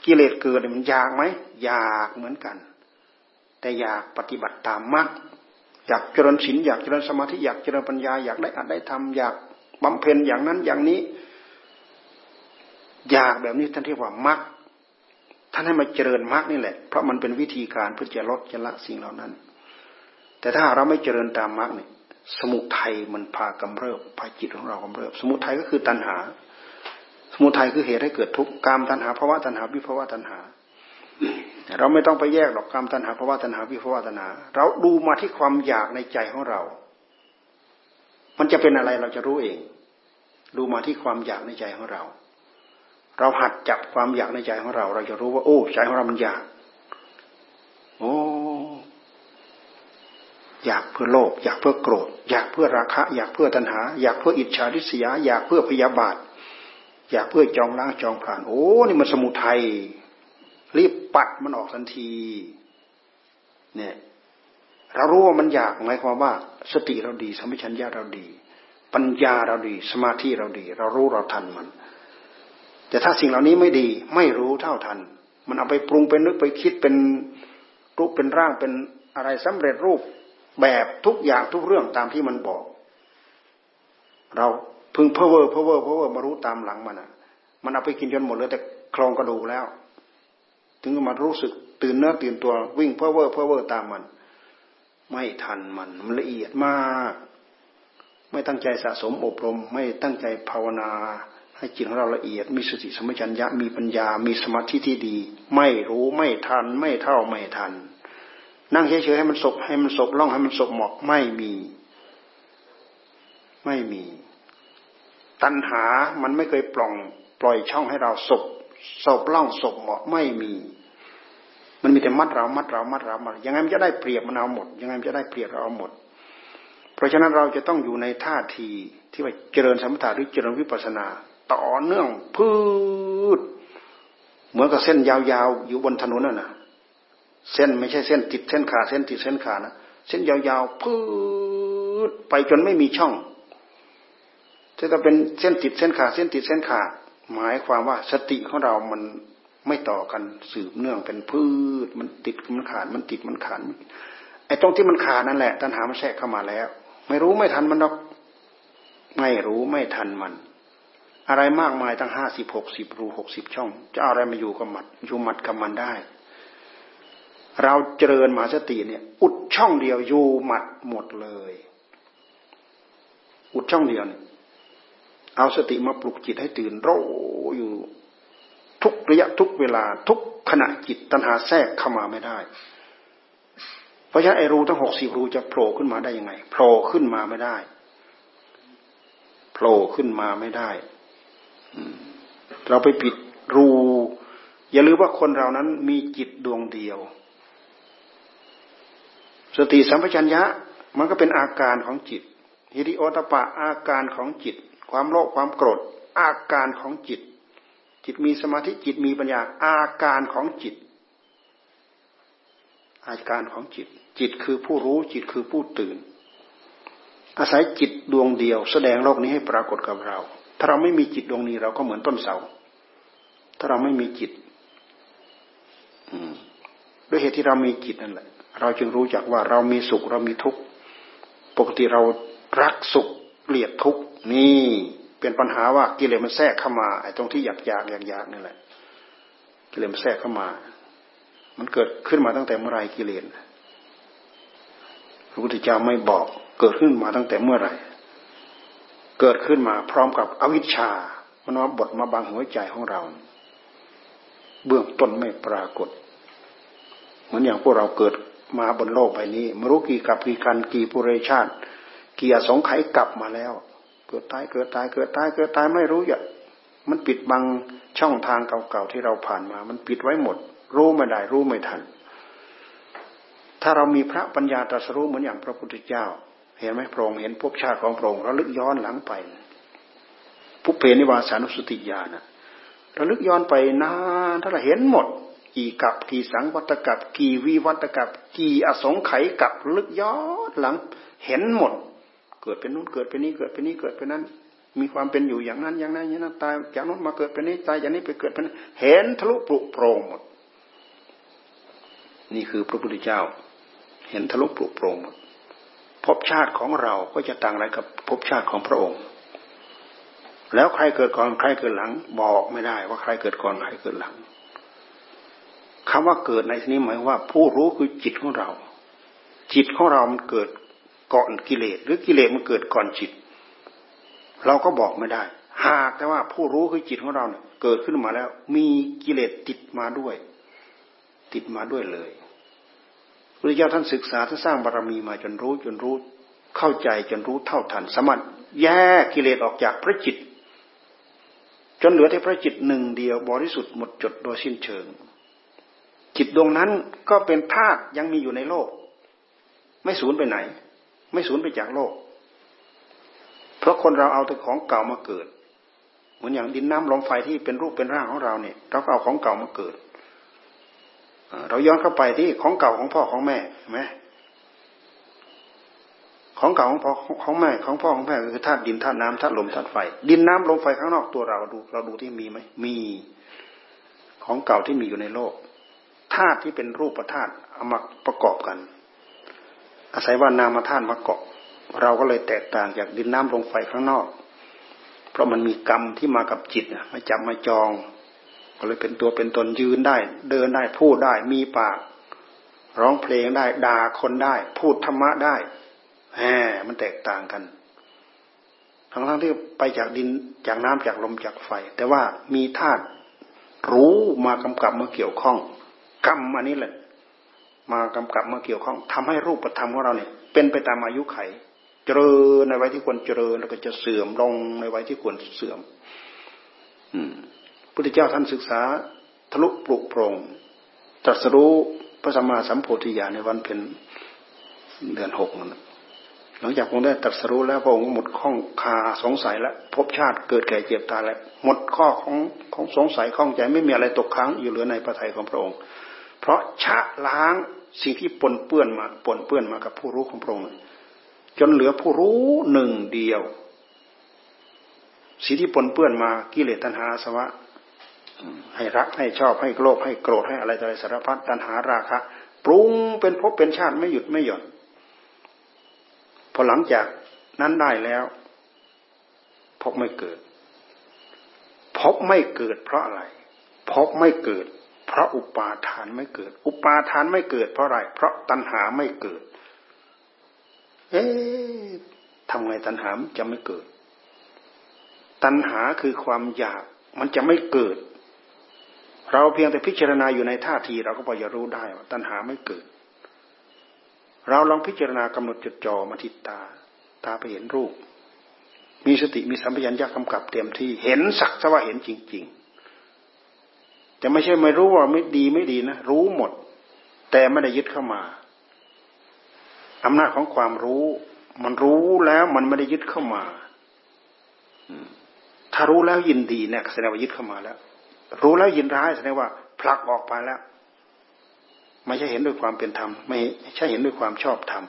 กิเลสเกิดมันอยากไหมอยากเหมือนกัน แต่อยากปฏิบัติตามมรรคอยากเจริญศีลอยากเจริญสมาธิอยากเจริญปัญญาอยากได้อัดได้ทำอยากบำเพ็ญอย่างนั้นอย่างนี้ อยากแบบนี้ท่านเรียกว่ามรรค ท่านให้มาเจริญมรรคนี่แหละ เพราะมันเป็นวิธีการเพื่อจะลดจะละสิ่งเหล่านั้น แต่ถ้าเราไม่เจริญตามมรรคเนี่ยสมุทัยมันพากำเริบพาจิตของเรากำเริบ สมุทัยก็คือตัณหา สมุทัยคือเหตุให้เกิดทุกข์กามตัณหาภาวะตัณหาวิภาวะตัณหา เราไม่ต้องไปแยกหรอกกามตัณหาภาวะตัณหาวิภาวะตัณหา เราดูมาที่ความอยากในใจของเรา มันจะเป็นอะไรเราจะรู้เอง ดูมาที่ความอยากในใจของเรา เราหัดจับความอยากในใจของเรา เราจะรู้ว่า โอ้ใจของเรามันอยาก โอ้อยากเพื่อโลภอยากเพื่อโกรธ อยากเพื่อราคะ อยากเพื่อตัณหา อยากเพื่ออิจฉาริษยา อยากเพื่อพยาบาท อยากเพื่อจองล้างจองผ่าน โอ้นี่มันสมุทัยรีบปัดมันออกทันที เนี่ย เรารู้ว่ามันอยากหมายความว่า สติเราดีสัมปชัญญะเราดี ปัญญาเราดี สมาธิเราดี เรารู้เราทันมัน แต่ถ้าสิ่งเหล่านี้ไม่ดีไม่รู้เท่าทัน มันเอาไปปรุงเป็นนึกไปคิดเป็นรูปเป็นร่างเป็นอะไรสำเร็จรูปแบบทุกอย่างทุกเรื่องตามที่มันบอก เราพึงเพ้อเวอร์เพ้อเวอร์เพ้อเวอร์มารู้ตามหลังมันอะ มันเอาไปกินจนหมดเลยแต่โครงกระดูกแล้ว ถึงมารู้สึกตื่นเนื้อตื่นตัววิ่งเพ้อเวอร์เพ้อเวอร์ตามมัน ไม่ทันมันมันละเอียดมาก ไม่ตั้งใจสะสมอบรม ไม่ตั้งใจภาวนา ให้จิตของเราละเอียด มีสติสมัชัญญะมีปัญญา มีสมาธิที่ดี ไม่รู้ไม่ทัน ไม่เท่าไม่ทัน นั่งเฉยๆให้มันศพให้มันศพล่องให้มันศพหมอกไม่มี ไม่มี ตัณหามันไม่เคยปล่อง ปล่อยช่องให้เราศพศพล่องศพหมอกไม่มี มันมีแต่มัดเรา มัดเรา มัดเรามัดยังไงมันจะได้เปรียบมันเอาหมด ยังไงมันจะได้เปรียบเราเอาหมด เพราะฉะนั้นเราจะต้องอยู่ในท่าทีที่ว่าเจริญสมถะหรือเจริญวิปัสนา ต่อเนื่องพืชเหมือนกับเส้นยาวๆอยู่บนถนนน่ะนะเส้นไม่ใช่เส้นติดเส้นขาดเส้นติดเส้นขาดนะเส้นยาวๆพืชไปจนไม่มีช่องจะเป็นเส้นติดเส้นขาดเส้นติดเส้นขาดหมายความว่าสติของเรามันไม่ต่อกันสืบเนื่องเป็นพืชมันติดมันขาดมันติดมันขาดไอ้ตรงที่มันขาดนั่นแหละตัณหามันแทรกเข้ามาแล้ว ไม่รู้ไม่ทันมันหรอก ไม่รู้ไม่ทันมัน อะไรมากมายตั้งห้าสิบหกสิบรูหกสิบช่อง จะอะไรมาอยู่กับมัดอยู่มัดกับมันได้ เราเจริญมาสติเนี่ย อุดช่องเดียวอยู่มัดหมดเลย อุดช่องเดียวเนี่ยเอาสติมาปลุกจิตให้ตื่นโรอยู่ ทุกระยะทุกเวลา ทุกขณะจิตตัณหาแทรกเข้ามาไม่ได้ เพราะฉะนั้นไอ้รูทั้งหกสิบรูจะโผล่ขึ้นมาได้ยังไงโผล่ขึ้นมาไม่ได้โผล่ขึ้นมาไม่ได้ เราไปปิดรู อย่าลืมว่าคนเรานั้นมีจิตดวงเดียว สติสัมปชัญญะมันก็เป็นอาการของจิตฮิริโอตปะอาการของจิต ความโลภความโกรธ อาการของจิต จิตมีสมาธิจิตมีปัญญาอาการของจิต อาการของจิต จิตคือผู้รู้จิตคือผู้ตื่น อาศัยจิตดวงเดียว แสดงโลกนี้ให้ปรากฏกับเรา ถ้าเราไม่มีจิตดวงนี้เราก็เหมือนต้นเสา ถ้าเราไม่มีจิตด้วยเหตุที่เรามีจิตนั่นแหละ เราจึงรู้จักว่าเรามีสุขเรามีทุกข์ปกติเรารักสุขเกลียดทุกข์นี่เป็นปัญหาว่ากิเลสมันแทรกเข้ามาไอ้ตรงที่อยากอยากอยากอยากนี่แหละ กิเลสมันแทรกเข้ามา มันเกิดขึ้นมาตั้งแต่เมื่อไรกิเลสพระพุทธเจ้าไม่บอกเกิดขึ้นมาตั้งแต่เมื่อไร เกิดขึ้นมาพร้อมกับอวิชชา มันมาบดมาบังหัวใจของเรา เบื้องต้นไม่ปรากฏ เหมือนอย่างพวกเราเกิดมาบนโลกใบนี้ไม่รู้กี่กับกี่กันกี่ปุเรชาติกี่อสงไขยกลับมาแล้ว เกิดตายเกิดตายเกิดตายเกิดตายไม่รู้อย่ามันปิดบังช่องทางเก่าๆที่เราผ่านมา มันปิดไว้หมด รู้ไม่ได้รู้ไม่ทัน ถ้าเรามีพระปัญญาตรัสรู้เหมือนอย่างพระพุทธเจ้า เห็นไหมพระองเห็นภพชาติของพระองระลึกย้อนหลังไปภุเพนิวาสานุสติญาณระลึกย้อนไปนานถ้าเราเห็นหมด กี่กับกี่สังวัตกับกี่วิวัตกับกี่อสงไขยกับลึกย้อนหลัง เห็นหมด เกิดเป็นนู้นเกิดเป็นนี้เกิดเป็นนี้เกิดเป็นนั้น มีความเป็นอยู่อย่างนั้นอย่างนั้นอย่างนั้นตายจากนู้นมาเกิดเป็นนี้ตายจากนี้ไปเกิดเป็นเห็นทะลุปลุกโปร่งหมด นี่คือพระพุทธเจ้า เห็นทะลุปลุกโปร่งหมด ภพชาติของเราก็จะต่างอะไรกับภพชาติของพระองค์ แล้วใครเกิดก่อนใครเกิดหลังบอกไม่ได้ว่าใครเกิดก่อนใครเกิดหลังคำว่าเกิดในที่นี้หมายว่า ผู้รู้คือจิตของเรา จิตของเรามันเกิดก่อนกิเลสหรือกิเลสมันเกิดก่อนจิต เราก็บอกไม่ได้ หากแต่ว่าผู้รู้คือจิตของเราเนี่ยเกิดขึ้นมาแล้ว มีกิเลสติดมาด้วย ติดมาด้วยเลย พระเจ้าท่านศึกษาท่านสร้างบารรมีมาจนรู้จนรู้เข้าใจจนรู้เท่าทันสามารถแยกกิเลสออกจากพระจิต จนเหลือแต่พระจิตหนึ่งเดียวบริสุทธิ์หมดจดโดยสิ้นเชิง จิตดวงนั้นก็เป็นธาตุยังมีอยู่ในโลก ไม่สูญไปไหน ไม่สูญไปจากโลก เพราะคนเราเอาแต่ของเก่ามาเกิด เหมือนอย่างดินน้ำลมไฟที่เป็นรูปเป็นร่างของเราเนี่ยเราก็เอาของเก่ามาเกิด เราย้อนเข้าไปที่ของเก่าของพ่อของแม่ไหมของเก่าของพ่อของแม่ของพ่อของแม่คือธาตุดินธาตุน้ำธาตุลมธาตุไฟ ดินน้ำลมไฟข้างนอกตัวเราดู เราดูที่มีไหมมีของเก่าที่มีอยู่ในโลกธาตุที่เป็นรูปธาตุเอามาประกอบกัน อาศัยว่านามธาตุมาเกาะ เราก็เลยแตกต่างจากดินน้ำลมไฟข้างนอก เพราะมันมีกรรมที่มากับจิตมาจับมาจอง ก็เลยเป็นตัวเป็นตนยืนได้ เดินได้พูดได้มีปาก ร้องเพลงได้ด่าคนได้ พูดธรรมะได้แหมมันแตกต่างกัน ทั้งทั้งที่ไปจากดินจากน้ำจากลมจากไฟ แต่ว่ามีธาตุรู้มากำกับมาเกี่ยวข้อง กรรมอันนี้แหละ มากำกับมาเกี่ยวข้องทำให้รูปธรรมของเราเนี่ย เป็นไปตามอายุไข เจริญในวัยที่ควรเจริญแล้วก็จะเสื่อมลงในวัยที่ควรเสื่อม อืม พุทธเจ้าท่านศึกษา ทะลุปลุกโปร่งตรัสรู้พระสัมมาสัมโพธิญาณในวันเพ็ญเดือนหกนั่นหลังจากพระองค์ได้ตรัสรู้แล้วพระองค์หมดข้องคาสงสัยแล้วพบชาติเกิดแก่เจ็บตายแล้วหมดข้อของของสงสัยข้องใจไม่มีอะไรตกค้างอยู่เหลือในพระทัยของพระองค์ เพราะชะล้างสิ่งที่ปนเปื้อนมาปนเปื้อนมากับผู้รู้ของพระองค์จนเหลือผู้รู้หนึ่งเดียวสิ่งที่ปนเปื้อนมากิเลสตัณหาสวะ ให้รักให้ชอบให้โลภให้โกรธให้อะไรต่ออะไรสารพัดตัณหาราคะปรุงเป็นภพเป็นชาติไม่หยุดไม่หย่อนพอหลังจากนั้นได้แล้วพบไม่เกิด พบไม่เกิด เพราะอะไร พบไม่เกิด เพราะอุปาทานไม่เกิด อุปาทานไม่เกิด เพราะอะไร เพราะตัณหาไม่เกิด เอ๊ะทำไงตัณหาจะไม่เกิด ตัณหาคือความอยากมันจะไม่เกิด เราเพียงแต่พิจารณาอยู่ในท่าที เราก็พอจะรู้ได้ว่าตัณหาไม่เกิด เราลองพิจารณากำหนดจดจ่อมาที่ตา ตาไปเห็นรูป มีสติมีสัมผัสัญญากำกับเต็มที่เห็นสักสว่าเห็นจริง ๆ จะไม่ใช่ไม่รู้ว่าไม่ดีไม่ดีนะ รู้หมด แต่ไม่ได้ยึดเข้ามาอำนาจของความรู้ มันรู้แล้วมันไม่ได้ยึดเข้ามาถ้ารู้แล้วยินดีเนี่ยแสดงว่ายึดเข้ามาแล้ว รู้แล้วยินร้ายแสดงว่าผลักออกไปแล้ว ไม่ใช่เห็นด้วยความเป็นธรรม ไม่ใช่เห็นด้วยความชอบธรรม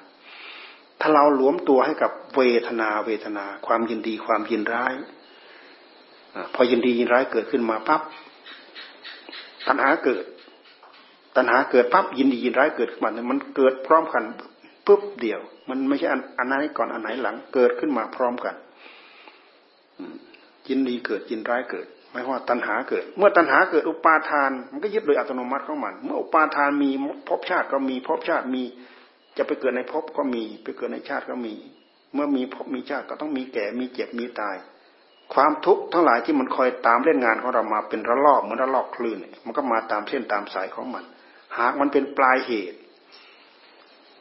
ถ้าเราหลวมตัวให้กับเวทนาเวทนา ความยินดีความยินร้ายพอยินดียินร้ายเกิดขึ้นมาปั๊บตัณหาเกิด ตัณหาเกิดปั๊บยินดียินร้ายเกิดขึ้นมามันเกิดพร้อมกันปุ๊บเดียว มันไม่ใช่อันไหนก่อนอันไหนหลัง เกิดขึ้นมาพร้อมกันยินดีเกิดยินร้ายเกิดายว่าตัณหาเกิด เมื่อตัณหาเกิดอุปาทาน มันก็ยึดโดยอัตโนมัติของมัน เมื่ออุปาทานมีภพชาติก็มีภพชาติมี จะไปเกิดในภพก็มี ไปเกิดในชาติก็มี เมื่อมีภพมีชาติก็ต้องมีแก่มีเจ็บมีตาย ความทุกข์ทั้งหลายที่มันคอยตามเล่นงานของเรามาเป็นระลอกเหมือนระลอกคลื่นมันก็มาตามเส้นตามสายของมัน หากมันเป็นปลายเหตุ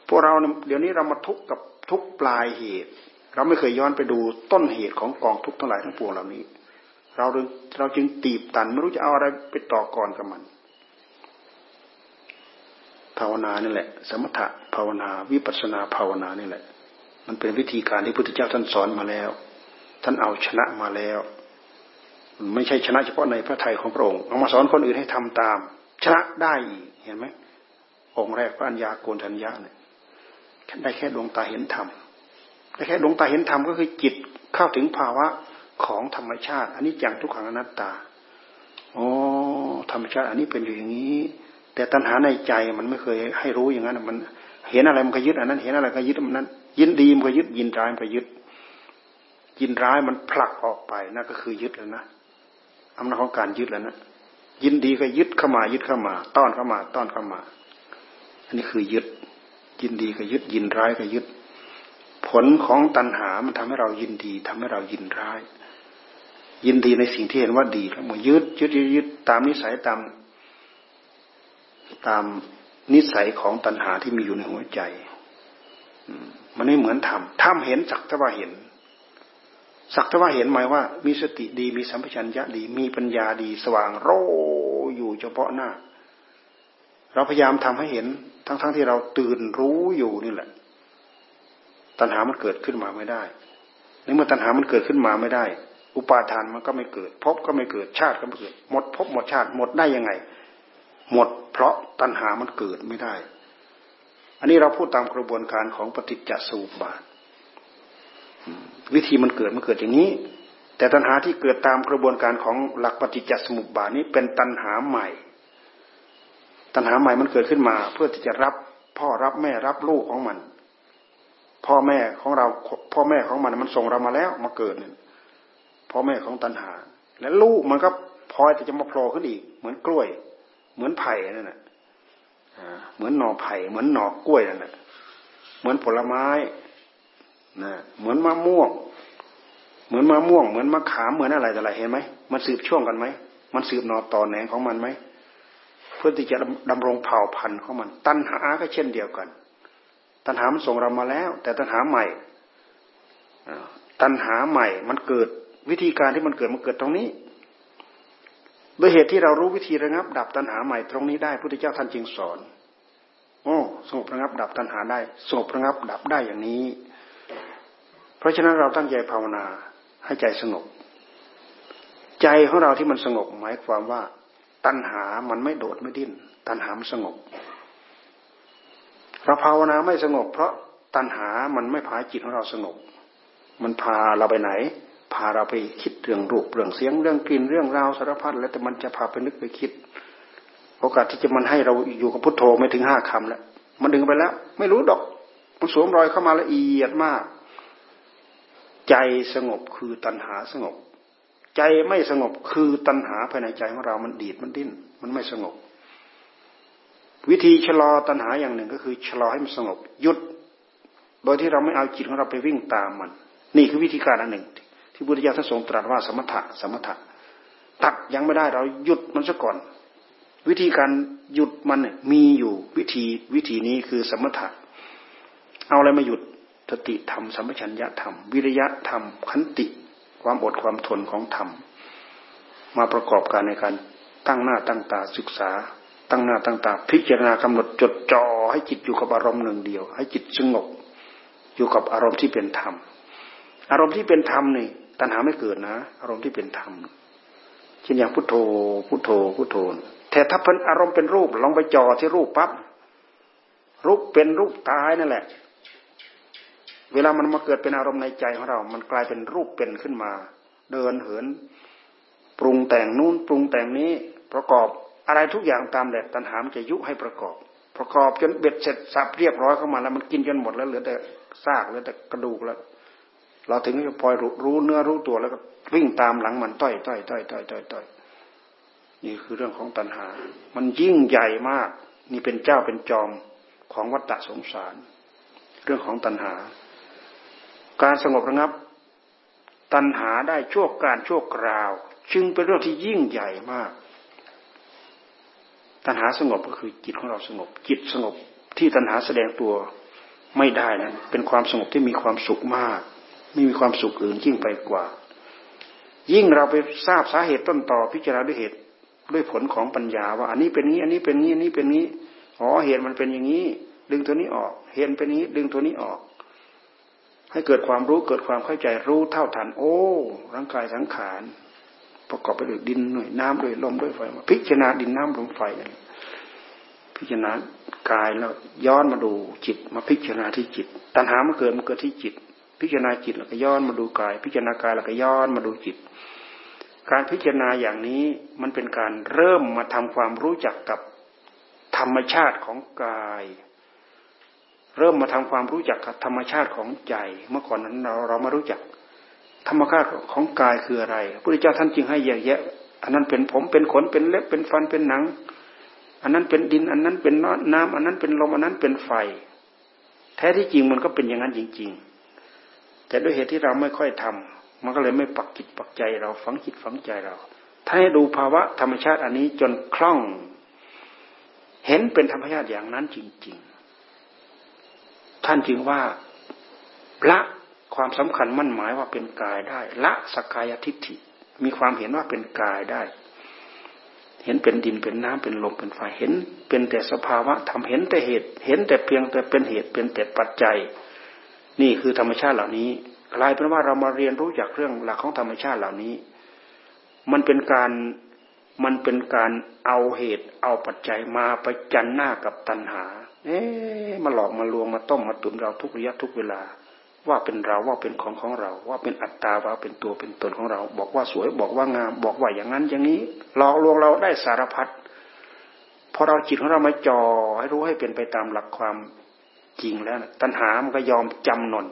พวกเราเดี๋ยวนี้เรามาทุกข์กับทุกปลายเหตุ เราไม่เคยย้อนไปดูต้นเหตุของกองทุกข์ทั้งหลายทั้งปวงเหล่านี้ เราเราจึงตีบตันไม่รู้จะเอาอะไรไปต่อก่อนกับมัน ภาวนานี่แหละ สมถะภาวนาวิปัสนาภาวนานี่แหละ มันเป็นวิธีการที่พุทธเจ้าท่านสอนมาแล้ว ท่านเอาชนะมาแล้วไม่ใช่ชนะเฉพาะในพระทัยของพระองค์เอามาสอนคนอื่นให้ทำตาม ชนะได้เห็นไหมองค์แรกพระัญญาโกณทัญญาเนี่ยได้แค่ดวงตาเห็นธรรมได้แค่ดวงตาเห็นธรรมก็คือจิตเข้าถึงภาวะ ของธรรมชาติอันนี้จังทุกขังอนัตตาโอ้ธรรมชาติอันนี้เป็นอย่างนี้ แต่ตัณหาในใจมันไม่เคยให้รู้อย่างนั้นมันเห็นอะไรมันก็ยึดอันนั้น เห็นอะไรก็ยึดมันนั้น ยินดีมันก็ยึดยินร้ายมันก็ยึด ยินร้ายมันผลักออกไปนั่นก็คือยึดแล้วนะอำนาจของการยึดแล้วนะยินดีก็ยึดเข้ามายึดเข้ามา ต้อนเข้ามา ต้อนเข้ามา อันนี้คือยึด ยินดีก็ยึด ยินร้ายก็ยึด ผลของตัณหามันทำให้เรายินดีทำให้เรายินร้าย ยินดีในสิ่งที่เห็นว่าดีแล้วมายึดยึดยึดยึดตามนิสัยตาม ตามนิสัยของตัณหาที่มีอยู่ในหัวใจมันไม่เหมือนธรรมธรรมเห็นสักทว่าเห็น สักทว่าเห็นหมายว่า มีสติดีมีสัมปชัญญะดี มีปัญญาดี สว่างโรอยู่เฉพาะหน้า เราพยายามทำให้เห็น ทั้งๆทที่เราตื่นรู้อยู่นี่แหละ ตัณหามันเกิดขึ้นมาไม่ได้ในเมื่อตัณหามันเกิดขึ้นมาไม่ได้ อุปาทานมันก็ไม่เกิดพบก็ไม่เกิดชาติก็ไม่เกิด หมดพบหมดชาติหมดได้ยังไง หมดเพราะตัณหามันเกิดไม่ได้ อันนี้เราพูดตามกระบวนการของปฏิจจสมุปบาท วิธีมันเกิดมันเกิดอย่างนี้ แต่ตัณหาที่เกิดตามกระบวนการของหลักปฏิจจสมุปบาทนี้เป็นตัณหาใหม่ ตัณหาใหม่มันเกิดขึ้นมา เพื่อที่จะรับพ่อรับแม่รับลูกของมัน พ่อแม่ของเราพ่อแม่ของมันมันส่งเรามาแล้วมาเกิดเนี่ย พ่อแม่ของตัณหา และลูกมันก็พลอยแต่จะมาโผล่ขึ้นอีก เหมือนกล้วย เหมือนไผ่นั่นแหละเหมือนหน่อไผ่เหมือนหน่อกล้วยนั่นแหละเหมือนผลไม้นะเหมือนมะม่วง เหมือนมะม่วง เหมือนมะขามเหมือนอะไรแต่อะไรเห็นไหมมันสืบช่วงกันไหมมันสืบหน่อต่อแหนงของมันไหมเพื่อที่จะดำรงเผ่าพันธุ์ของมัน ตัณหาก็เช่นเดียวกัน ตัณหามันส่งเรามาแล้ว แต่ตัณหาใหม่ตัณหาใหม่มันเกิด วิธีการที่มันเกิดมันเกิดตรงนี้ด้วยเหตุที่เรารู้วิธีระงับ ดับตัณหาใหม่ตรงนี้ได้พุทธเจ้าท่านจึงสอนโอ้สงบระงับดับตัณหาได้สงบระงับดับได้อย่างนี้ เพราะฉะนั้นเราตั้งใจภาวนาให้ใจสงบ ใจของเราที่มันสงบหมายความว่า ตัณหามันไม่โดดไม่ดิ้นตัณหามันสงบเราภาวนาไม่สงบ เพราะตัณหามันไม่พาจิตของเราสงบ มันพาเราไปไหน พาเราไปคิดเรื่องรูปเรื่องเสียงเรื่องกลิ่นเรื่องราวสารพัดแล้วแต่มันจะพาไปนึกไปคิด โอกาสที่จะมันให้เราอยู่กับพุทโธไม่ถึงห้าคำแล้วมันดึงไปแล้ว ไม่รู้ดอกมันสวมรอยเข้ามาละเอียดมาก ใจสงบคือตัณหาสงบ ใจไม่สงบคือตัณหาภายในใจของเรา มันดีดมันดิ้น มันไม่สงบ วิธีชะลอตัณหาอย่างหนึ่งก็คือชะลอให้มันสงบหยุด โดยที่เราไม่เอาจิตของเราไปวิ่งตามมัน นี่คือวิธีการอันหนึ่ง ที่พุทธเจ้าท่านทรงตรัสว่าสมถะสมถะตัดยังไม่ได้เราหยุดมันซะก่อน วิธีการหยุดมันมีอยู่วิธีวิธีนี้คือสมถะเอาอะไรมาหยุดสติธรรมสัมปชัญญะธรรม วิริยะธรรมขันติ ความอดความทนของธรรม มาประกอบกันในการตั้งหน้าตั้งตาศึกษา ตั้งหน้าตั้งตา พิจารณากำหนดจดจ่อให้จิตอยู่กับอารมณ์หนึ่งเดียว ให้จิตสงบอยู่กับอารมณ์ที่เป็นธรรม อารมณ์ที่เป็นธรรมนี่ ตัณหาไม่เกิดนะ อารมณ์ที่เป็นธรรมเช่นอย่างพุทโธ พุทโธ พุทโธแต่ถ้าเป็นอารมณ์เป็นรูปลองไปจ่อที่รูปปั๊บรูปเป็นรูปตายนั่นแหละ เวลามันมาเกิดเป็นอารมณ์ในใจของเรา มันกลายเป็นรูปเป็นขึ้นมา เดินเหิน ปรุงแต่งนู่นปรุงแต่งนี้ประกอบอะไรทุกอย่างตามแหละตัณหามันจะยุให้ประกอบ ประกอบจนเบ็ดเสร็จสับเรียบร้อยเข้ามาแล้วมันกินจนหมดแล้วเหลือแต่ซากเหลือแต่กระดูกแล้ว เราถึงจะพลอยรู้เนื้อรู้ตัวแล้วก็วิ่งตามหลังมันต้อยต้อยต้อยต้อยต้อยต้อยนี่คือเรื่องของตัณหา มันยิ่งใหญ่มาก นี่เป็นเจ้าเป็นจอมของวัฏฏะสงสาร เรื่องของตัณหา การสงบระงับ ตัณหาได้ชั่วการชั่วคราว จึงเป็นเรื่องที่ยิ่งใหญ่มาก ตัณหาสงบก็คือจิตของเราสงบ จิตสงบที่ตัณหาแสดงตัวไม่ได้นั้นเป็นความสงบที่มีความสุขมาก ไม่มีความสุขอื่นยิ่งไปกว่า ยิ่งเราไปทราบสาเหตุต้นต่อพิจารณาด้วยเหตุด้วยผลของปัญญาว่าอันนี้เป็นนี้ อันนี้เป็นนี้อันนี้เป็นนี้อ๋อเหตุมันเป็นอย่างนี้ ดึงตัวนี้ออก เหตุเป็นนี้ ดึงตัวนี้ออก ให้เกิดความรู้เกิดความเข้าใจรู้เท่าทัน โอ้ร่างกายสังขารประกอบไปด้วยดินด้วยน้ำด้วยลมด้วยไฟพิจารณาดินน้ำลมไฟพิจารณากายแล้วย้อนมาดูจิตมาพิจารณาที่จิต ตัณหามันเกิดมันเกิดที่จิต พิจารณาจิตแล้วก็ย้อนมาดูกาย พิจารณากายแล้วก็ย้อนมาดูจิต การพิจารณาอย่างนี้มันเป็นการเริ่มมาทำความรู้จักกับธรรมชาติของกาย เริ่มมาทำความรู้จักกับธรรมชาติของใจ เมื่อก่อนนั้นเราเรามารู้จัก ธรรมชาติของกายคืออะไรพระพุทธเจ้าท่านจึงให้แยกแยะ อันนั้นเป็นผมเป็นขนเป็นเล็บเป็นฟันเป็นหนัง อันนั้นเป็นดิน อันนั้นเป็นน้ำอันนั้นเป็นลมอันนั้นเป็นไฟ แท้ที่จริงมันก็เป็นอย่างนั้นจริง ๆ แต่ด้วยเหตุที่เราไม่ค่อยทำมันก็เลยไม่ปักจิตปักใจเราฝังจิตฝังใจเรา ถ้าให้ดูภาวะธรรมชาติอันนี้จนคล่อง เห็นเป็นธรรมชาติอย่างนั้นจริง ๆ ท่านจึงว่าละความสำคัญมั่นหมายว่าเป็นกายได้ ละสกายทิฏฐิมีความเห็นว่าเป็นกายได้ เห็นเป็นดินเป็นน้ำเป็นลมเป็นไฟเห็น เป็นแต่สภาวะทำเห็นแต่เหตุ เห็นแต่เพียงแต่เป็นเหตุเป็นแต่ปัจจัย นี่คือธรรมชาติเหล่านี้กลายเป็นว่าเรามาเรียนรู้จากเรื่องหลักของธรรมชาติเหล่านี้ มันเป็นการมันเป็นการเอาเหตุ เอาปัจจัยมาไปจันหน้ากับตัณหา เอ๊มาหลอกมาลวงมาต้มมาตุนเราทุกระยะทุกเวลา ว่าเป็นเราว่าเป็นของของเรา ว่าเป็นอัตตาว่าเป็นตัวเป็นตนของเรา บอกว่าสวยบอกว่างาม บอกว่าอย่างนั้นอย่างนี้ หลอกลวงเราได้สารพัดพอเราจิตของเรามาจ่อให้รู้ให้เป็นไปตามหลักความ จริงแล้วนะตัณหามันก็ยอมจำนน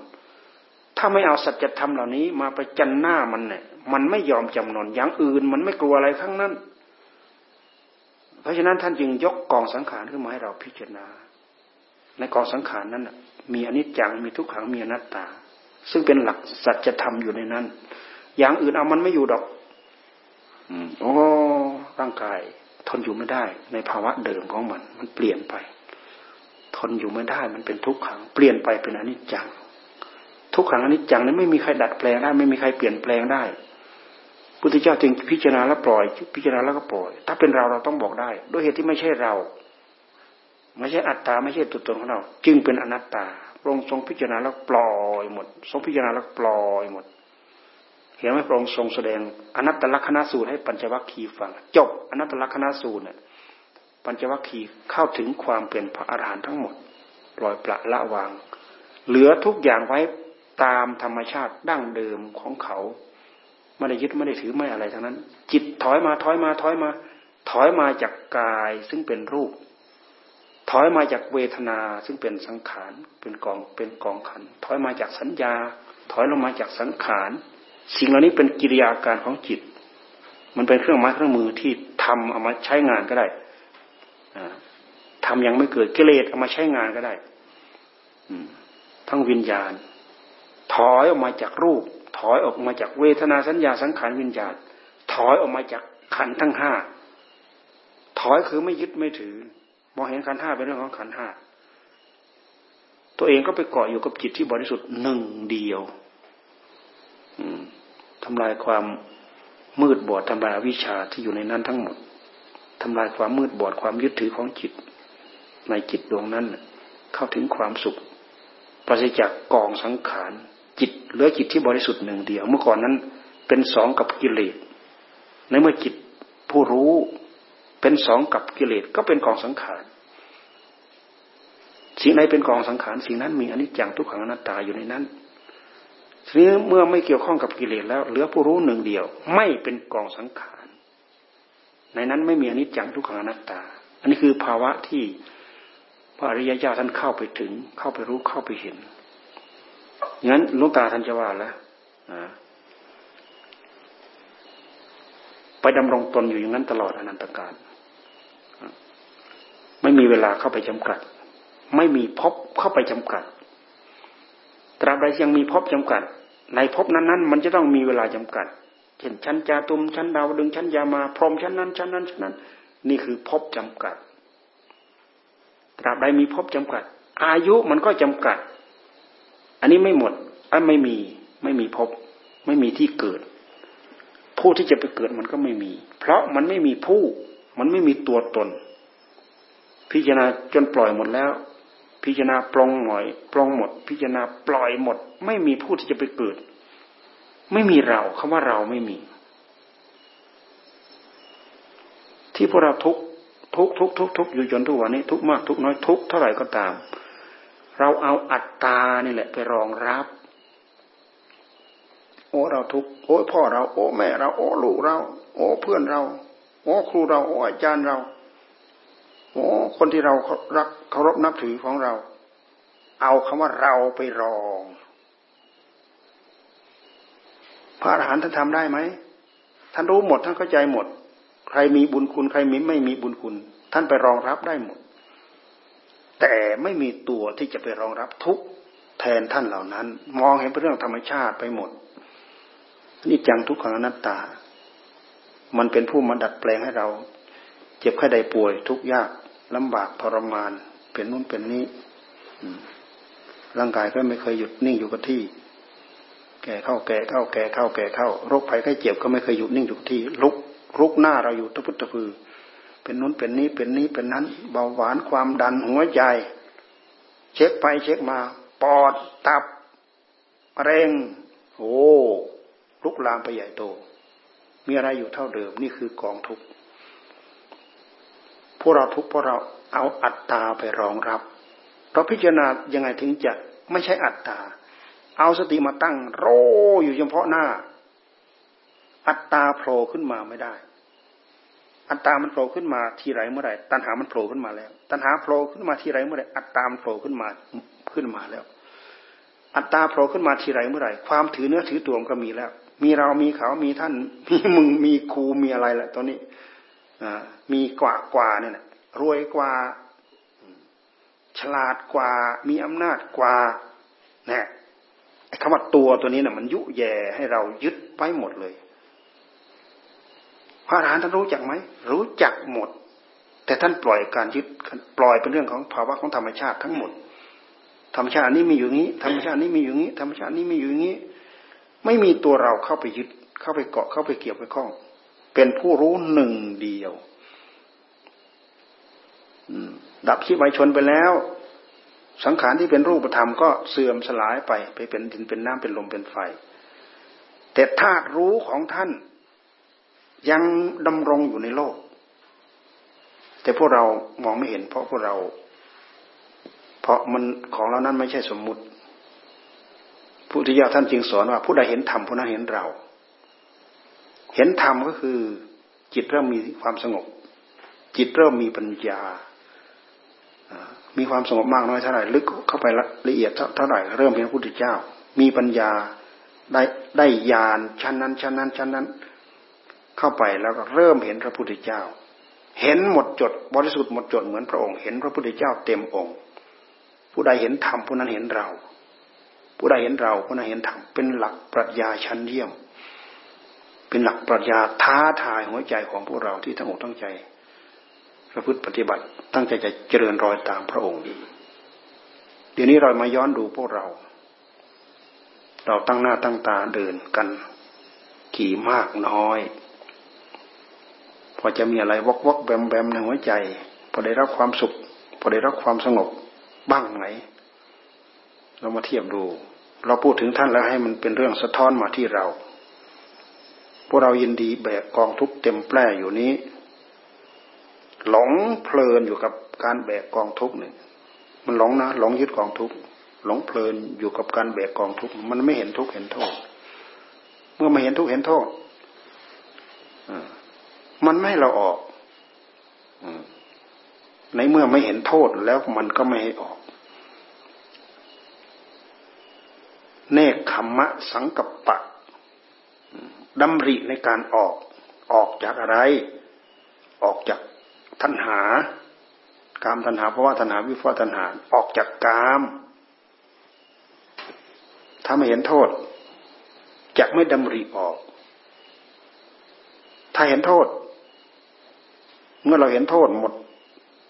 ถ้าไม่เอาสัจธรรมเหล่านี้มาไปจันหน้ามันเนี่ย มันไม่ยอมจำนน อย่างอื่นมันไม่กลัวอะไรทั้งนั้น เพราะฉะนั้นท่านจึงยกกองสังขารขึ้นมาให้เราพิจารณา ในกองสังขารนั้นมีอนิจจัง มีทุกขัง มีอนัตตา ซึ่งเป็นหลักสัจธรรมอยู่ในนั้น อย่างอื่นเอามันไม่อยู่ดอกโอ้ร่างกายทนอยู่ไม่ได้ ในภาวะเดิมของมัน มันเปลี่ยนไป ทนอยู่ไม่ได้ มันเป็นทุกขัง เปลี่ยนไปเป็นอนิจจัง ทุกขังอนิจจังนั้นไม่มีใครดัดแปลงได้ ไม่มีใครเปลี่ยนแปลงได้ พุทธเจ้าจึงพิจารณาแล้วปล่อย พิจารณาแล้วก็ปล่อย ถ้าเป็นเราเราต้องบอกได้ ด้วยเหตุที่ไม่ใช่เรา ไม่ใช่อัตตาไม่ใช่ตัวตนของเรา จึงเป็นอนัตตาพระองค์ทรงพิจารณาแล้วปล่อยหมด ทรงพิจารณาแล้วปล่อยหมด เห็นไหมพระองค์ทรงแสดงอนัตตลักษณสูตรให้ปัญจวัคคีย์ฟัง จบอนัตตลักษณสูตรเนี่ย ปัญจวัคคีย์เข้าถึงความเป็นพระอรหันต์ทั้งหมดปล่อยปละละวาง เหลือทุกอย่างไว้ตามธรรมชาติดั้งเดิมของเขาไม่ได้ยึดไม่ได้ถือไม่อะไรทั้งนั้น จิตถอยมาถอยมาถอยมา ถอยมาจากกายซึ่งเป็นรูป ถอยมาจากเวทนาซึ่งเป็นสังขารเป็นกองเป็นกองขัน ถอยมาจากสัญญา ถอยลงมาจากสังขาร สิ่งเหล่านี้เป็นกิริยาการของจิต มันเป็นเครื่องไม้เครื่องมือที่ทำเอามาใช้งานก็ได้ ทำยังไม่เกิดกิเลสเอามาใช้งานก็ได้ทั้งวิญญาณ ถอยออกมาจากรูป ถอยออกมาจากเวทนาสัญญาสังขารวิญญาณ ถอยออกมาจากขันทั้งห้าถอยคือไม่ยึดไม่ถือ มองเห็นขันห้าเป็นเรื่องของขันห้าตัวเองก็ไปเกาะอยู่กับจิตที่บริสุทธิ์หนึ่งเดียวทำลายความมืดบอดทำลายวิชาที่อยู่ในนั้นทั้งหมดทำลายความมืดบอดความยึดถือของจิต ในจิตดวงนั้น เข้าถึงความสุขปราศจากกองสังขารจิตเหลือจิตที่บริสุทธิ์หนึ่งเดียว เมื่อก่อนนั้นเป็นสองกับกิเลสในเมื่อจิตผู้รู้เป็นสองกับกิเลสก็เป็นกองสังขารสิ่งไหนเป็นกองสังขารสิ่งนั้นมีอนิจจังทุกขังอนัตตาอยู่ในนั้นทีนี้เมื่อไม่เกี่ยวข้องกับกิเลสแล้ว เหลือผู้รู้หนึ่งเดียว ไม่เป็นกองสังขาร ในนั้นไม่มีอนิจจังทุกขังอนัตตา อันนี้คือภาวะที่ พระอริยเจ้าท่านเข้าไปถึง เข้าไปรู้เข้าไปเห็นงั้นลุงตาท่านจะว่าแล้วไปดำรงตนอยู่อย่างนั้นตลอดอนันตการไม่มีเวลาเข้าไปจำกัด ไม่มีพบเข้าไปจำกัด ตราบใดยังมีพบจำกัด ในพบนั้นๆ มันจะต้องมีเวลาจำกัด เช่นชั้นจาตุมชั้นดาวดึงชั้นยามา พรหมชั้นนั้นชั้นนั้นชั้นนั้น นี่คือพบจำกัด ตราบใดมีพบจำกัด อายุมันก็จำกัด อันนี้ไม่หมดอันไม่มีไม่มีพบ ไม่มีที่เกิด ผู้ที่จะไปเกิดมันก็ไม่มี เพราะมันไม่มีผู้ มันไม่มีตัวตน พิจารณาจนปล่อยหมดแล้ว พิจารณาปลงหน่อยปลงหมด พิจารณาปล่อยหมด ไม่มีผู้ที่จะไปเกิด ไม่มีเราคำว่าเราไม่มี ที่พวกเราทุก ทุกทุกทุกทุกอยู่จนทุกวันนี้ ทุกมากทุกน้อยทุกเท่าไหร่ก็ตาม เราเอาอัตตานี่แหละไปรองรับ โอ้เราทุกโอ้พ่อเรา โอ้แม่เรา โอ้ลูกเรา โอ้เพื่อนเรา โอ้ครูเรา โอ้อาจารย์เรา โอ้คนที่เรารักเคารพนับถือของเรา เอาคำว่าเราไปรองพระอรหันต์ท่านทำได้ไหมท่านรู้หมดท่านเข้าใจหมด ใครมีบุญคุณ ใครมีไม่มีบุญคุณ ท่านไปรองรับได้หมด แต่ไม่มีตัวที่จะไปรองรับทุกแทนท่านเหล่านั้น มองเห็นเป็นเรื่องธรรมชาติไปหมดนี่จังทุกขังอนัตตา มันเป็นผู้มาดัดแปลงให้เรา เจ็บไข้ใดป่วย ทุกยากลำบากทรมาน เป็นนู้นเป็นนี้ร่างกายก็ไม่เคยหยุดนิ่งอยู่กับที่ แก่เข้าแก่เข้าแก่เข้าแก่เข้าโรคภัยไข้เจ็บก็ไม่เคยหยุดนิ่งอยู่ที่ ลุก ลุกหน้าเราอยู่ตะพุตะพือ เป็นนู้นเป็นนี้เป็นนี้เป็นนั้นเบาหวานความดันหัวใจ เช็คไปเช็คมา ปอดตับเร่งโอ้ลุกลามไปใหญ่โต มีอะไรอยู่เท่าเดิมนี่คือกองทุกข์พวกเราทุกพวกเราเอาอัตตาไปรองรับ เราพิจารณายังไงถึงจะไม่ใช่อัตตา เอาสติมาตั้ง โรอยู่เฉพาะหน้า อัตตาโผล่ขึ้นมาไม่ได้ อัตตามันโผล่ขึ้นมาทีไรเมื่อไรตัณหามันโผล่ขึ้นมาแล้ว ตัณหาโผล่ขึ้นมาทีไรเมื่อไรอัตตามันโผล่ขึ้นมาขึ้นมาแล้ว อัตตาโผล่ขึ้นมาทีไรเมื่อไรความถือเนื้อถือตัวก็มีแล้ว มีเรามีเขามีท่าน มีมึงมีครูมีอะไรแหละตัวนี้มีกว่ากว่าเนี่ยรวยกว่า ฉลาดกว่า มีอำนาจกว่าเนี่ยคำว่าตัวตัวนี้เนี่ยมันยุแย่ให้เรายึดไปหมดเลย พระอรหันต์ท่านรู้จักไหมรู้จักหมด แต่ท่านปล่อยการยึดปล่อยเป็นเรื่องของภาวะของธรรมชาติทั้งหมด ธรรมชาตินี้มีอยู่งี้ ธรรมชาตินี้มีอยู่งี้ ธรรมชาตินี้มีอยู่งี้ ไม่มีตัวเราเข้าไปยึดเข้าไปเกาะเข้าไปเกี่ยวไปข้อง เป็นผู้รู้หนึ่งเดียวดับชีพไวชนไปแล้ว สังขารที่เป็นรูปธรรมก็เสื่อมสลายไป ไปเป็นดินเป็นน้ำเป็นลมเป็นไฟ แต่ธาตุรู้ของท่าน ยังดำรงอยู่ในโลก แต่พวกเรามองไม่เห็น เพราะพวกเรา เพราะมันของเรานั้นไม่ใช่สมมุติพุทธิยาท่านจึงสอนว่า ผู้ใดเห็นธรรมผู้นั้นเห็นเรา เห็นธรรมก็คือ จิตเริ่มมีความสงบ จิตเริ่มมีปัญญามีความสงบมากน้อยเท่าไหร่ลึกเข้าไปละเอียดเท่าไหร่เริ่มเห็นพระพุทธเจ้า มีปัญญาได้ได้ญาณชั้นนั้นชั้นนั้นชั้นนั้น เข้าไปแล้วก็เริ่มเห็นพระพุทธเจ้า เห็นหมดจดบริสุทธิ์หมดจดเหมือนพระองค์เห็นพระพุทธเจ้าเต็มองค์ ผู้ใดเห็นธรรมผู้นั้นเห็นเรา ผู้ใดเห็นเราผู้นั้นเห็นธรรมเป็นหลักปรัชญาชั้นเยี่ยม เป็นหลักปรัชญาท้าทายหัวใจของพวกเราที่ทั้งอกทั้งใจประพฤติปฏิบัติตั้งใจจะเจริญรอยตามพระองค์เดี๋ยวนี้เรามาย้อนดูพวกเรา เราตั้งหน้าตั้งตาเดินกันกี่มากน้อย พอจะมีอะไรวกวกแบมแบมในหัวใจ พอได้รับความสุข พอได้รับความสงบบ้างไหมเรามาเทียบดู เราพูดถึงท่านแล้วให้มันเป็นเรื่องสะท้อนมาที่เรา พวกเรายินดีแบกกองทุกเต็มแปร่อยู่นี้ หลงเพลินอยู่กับการแบกกองทุกเนี่ยมันหลงนะหลงยึดกองทุกหลงเพลินอยู่กับการแบกกองทุกมันไม่เห็นทุกเห็นโทษ เมื่อไม่เห็นทุกเห็นโทษ มันไม่ให้เราออกในเมื่อไม่เห็นโทษแล้วมันก็ไม่ให้ออก เนคขมมะสังกัปปะดำริในการออก ออกจากอะไร ออกจากตัณหา กามตัณหาเพราะว่าตัณหาวิฟาตัณหา ออกจากกาม ถ้าไม่เห็นโทษจะไม่ดำริออก ถ้าเห็นโทษ เมื่อเราเห็นโทษหมด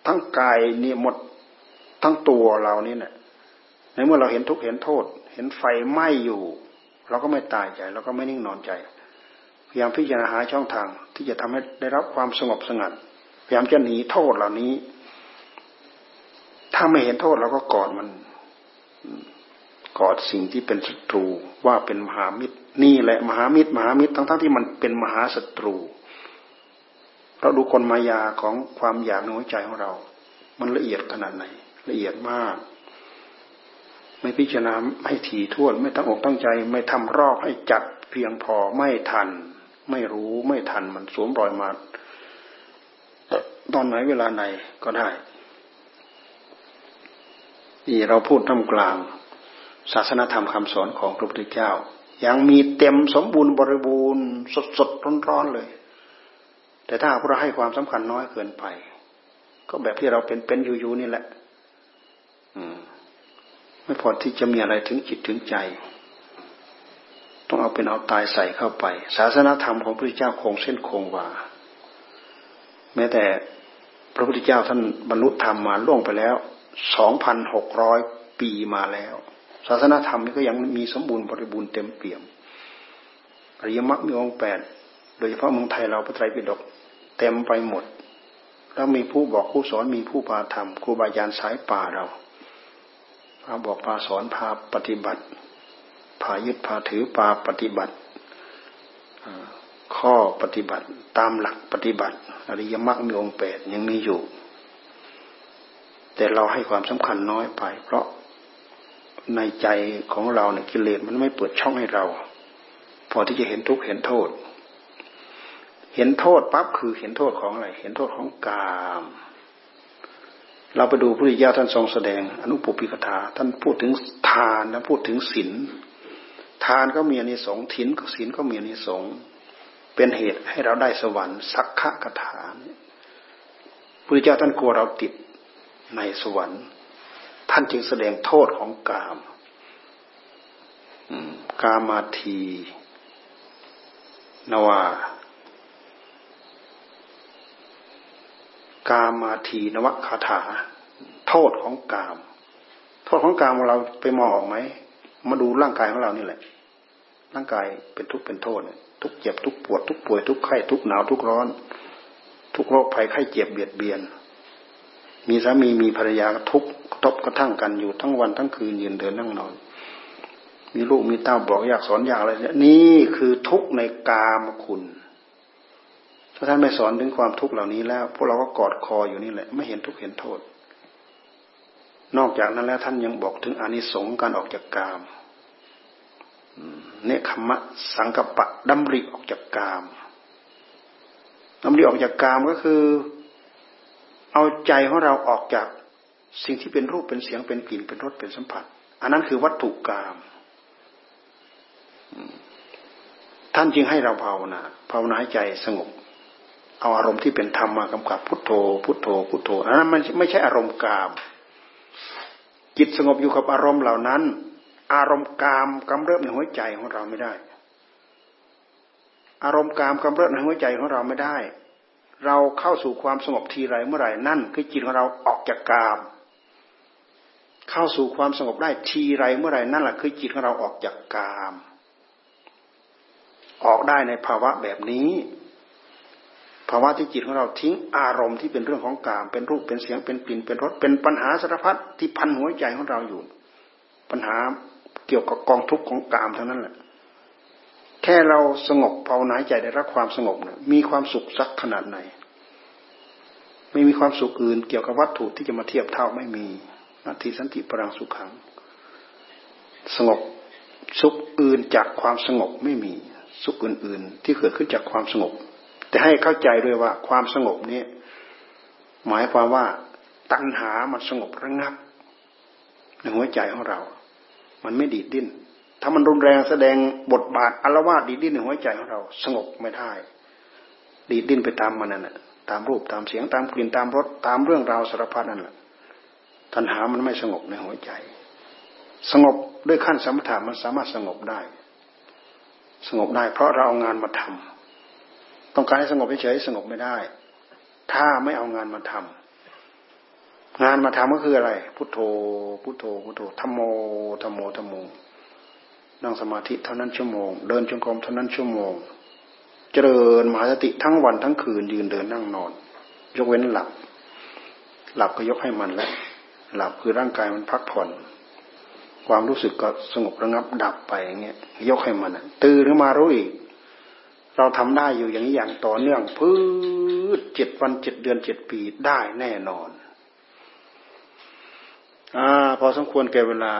ทั้งกายนี่หมดทั้งตัวเรานี่เนี่ยในเมื่อเราเห็นทุกเห็นโทษ เห็นไฟไหม้อยู่ เราก็ไม่ตายใจเราก็ไม่นิ่งนอนใจ พยายามพิจารณาหาช่องทาง ที่จะทำให้ได้รับความสงบสงัด พยายามจะหนีโทษเหล่านี้ ถ้าไม่เห็นโทษเราก็กอดมันกอดสิ่งที่เป็นศัตรูว่าเป็นมหามิตร นี่แหละมหามิตร มหามิตรทั้งๆที่มันเป็นมหาศัตรู เราดูคนมายาของความอยากในหัวใจของเรา มันละเอียดขนาดไหน ละเอียดมาก ไม่พิจารณาให้ถี่ถ้วน ไม่ตั้งอกตั้งใจ ไม่ทำรอบให้จัดเพียงพอไม่ทัน ไม่รู้ไม่ทันมันสวมรอยมาตอนไหนเวลาไหนก็ได้นี่เราพูดท่ามกลาง ศาสนธรรมคำสอนของพระพุทธเจ้า ยังมีเต็มสมบูรณ์บริบูรณ์สดสดร้อนร้อนเลย แต่ถ้าเราให้ความสำคัญน้อยเกินไป ก็แบบที่เราเป็นเป็นอยู่ๆนี่แหละ อืม ไม่พอที่จะมีอะไรถึงจิตถึงใจ ต้องเอาเป็นเอาตายใส่เข้าไป ศาสนาธรรมของพระพุทธเจ้าคงเส้นคงวาแม้แต่พระพุทธเจ้าท่านบรรลุธรรมมาล่วงไปแล้วสองพันหกร้อยปีมาแล้ว ศาสนาธรรมนี่ก็ยังมีสมบูรณ์บริบูรณ์เต็มเปี่ยมอริยมรรคมีองค์แปดโดยเฉพาะเมืองไทยเราพระไตรปิฎก เต็มไปหมด แล้วมีผู้บอกผู้สอนมีผู้พาทำครูบาอาจารย์สายป่าเราพาบอกพาสอนพาปฏิบัติพายึดพาถือพาปฏิบัติข้อปฏิบัติตามหลักปฏิบัติอริยมรรคมีองค์แปดยังมีอยู่ แต่เราให้ความสำคัญน้อยไป เพราะในใจของเราเนี่ยกิเลสมันไม่เปิดช่องให้เรา พอที่จะเห็นทุกข์เห็นโทษ เห็นโทษปั๊บคือเห็นโทษของอะไร เห็นโทษของกาม เราไปดูพระพุทธเจ้าท่านทรงแสดง อนุปปิกถาท่านพูดถึงทานท่านพูดถึงศีลทานก็มีอนิสงส์ถินศีลก็มีอนิสงส์เป็นเหตุให้เราได้สวรรค์สักขะกถาพระเจ้าท่านกลัวเราติดในสวรรค์ ท่านจึงแสดงโทษของกามกามาทีนวา กามาทีนวคาถา โทษของกาม โทษของกามเราไปมองออกไหม มาดูร่างกายของเรานี่แหละ ร่างกายเป็นทุกข์เป็นโทษ ทุกเจ็บทุกปวดทุกป่วยทุกไข้ทุกหนาวทุกร้อน ทุกโรคภัยไข้เจ็บเบียดเบียน มีสามีมีภรรยาทุกตบกระทั่งกันอยู่ทั้งวันทั้งคืนยืนเดินนั่งนอน มีลูกมีเต้าบอกอยากสอนอยากอะไรเนี่ยนี่คือทุกข์ในกามคุณ ถ้าท่านไม่สอนถึงความทุกข์เหล่านี้แล้ว พวกเราก็กอดคออยู่นี่แหละ ไม่เห็นทุกข์เห็นโทษ นอกจากนั้นแล้วท่านยังบอกถึงอนิสงส์การออกจากกามเนคขมะสังกปะดำริออกจากกามดำริออกจากกามก็คือ เอาใจของเราออกจากสิ่งที่เป็นรูปเป็นเสียงเป็นกลิ่นเป็นรสเป็นสัมผัส อันนั้นคือวัตถุกามท่านจึงให้เราภาวนาภาวนาใจสงบ เอาอารมณ์ที่เป็นธรรมมากำกับพุทโธ พุทโธ พุทโธอันนั้นมันไม่ใช่อารมณ์กาม จิตสงบอยู่กับอารมณ์เหล่านั้น อารมณ์กามกำเริบในหัวใจของเราไม่ได้ อารมณ์กามกำเริบในหัวใจของเราไม่ได้ เราเข้าสู่ความสงบทีไรเมื่อไหร่นั่น คือจิตของเราออกจากกาม เข้าสู่ความสงบได้ทีไรเมื่อไหร่นั่นแหละคือจิตของเราออกจากกาม ออกได้ในภาวะแบบนี้าวะที่จิตของเราทิ้งอารมณ์ที่เป็นเรื่องของกาม เป็นรูปเป็นเสียงเป็นกลิ่นเป็นรสเป็นปัญหาสารพัดที่พันหัวใจของเราอยู่ ปัญหาเกี่ยวกับกองทุกข์ของกามเท่านั้นแหละ แค่เราสงบภาวนาใจได้รับความสงบเนี่ยมีความสุขสักขนาดไหน ไม่มีความสุขอื่น เกี่ยวกับวัตถุที่จะมาเทียบเท่าไม่มีนาทีสันติปรังสุขขัง สงบสุขอื่นจากความสงบไม่มี สุขอื่น ๆ ที่เกิดขึ้นจากความสงบ แต่ให้เข้าใจด้วยว่าความสงบนี้หมายความว่าตัณหามันสงบระงับในหัวใจของเรา มันไม่ดีดดิ้น ถ้ามันรุนแรงแสดงบทบาทอารวาสดีดดิ้นในหัวใจของเรา สงบไม่ได้ ดีดดิ้นไปตามมันนั่นแหละตามรูปตามเสียงตามกลิ่นตามรสตามเรื่องราวสารพัดนั่นแหละตัณหามันไม่สงบในหัวใจ สงบด้วยขั้นสมถะมันสามารถสงบได้ สงบได้เพราะเราเอางานมาทำ ต้องการให้สงบเฉยสงบไม่ได้ ถ้าไม่เอางานมาทำงานมาทำก็คืออะไร พุทโธ พุทโธ พุทโธธรรมโมธรรมโมธรรมโม นั่งสมาธิเท่านั้นชั่วโมง เดินจงกรมเท่านั้นชั่วโมง เจริญมหาสติทั้งวันทั้งคืนยืนเดินนั่งนอน ยกเว้นหลับ หลับก็ยกให้มันแล้ว หลับคือร่างกายมันพักผ่อนความรู้สึกก็สงบระงับดับไปอย่างเงี้ยยกให้มันตื่นขึ้นมารู้อีก เราทำได้อยู่อย่างนี้อย่างต่อเนื่องพืชเจ็ดวันเจ็ดเดือนเจ็ดปีได้แน่นอน อ่า พอสมควรแก่เวลา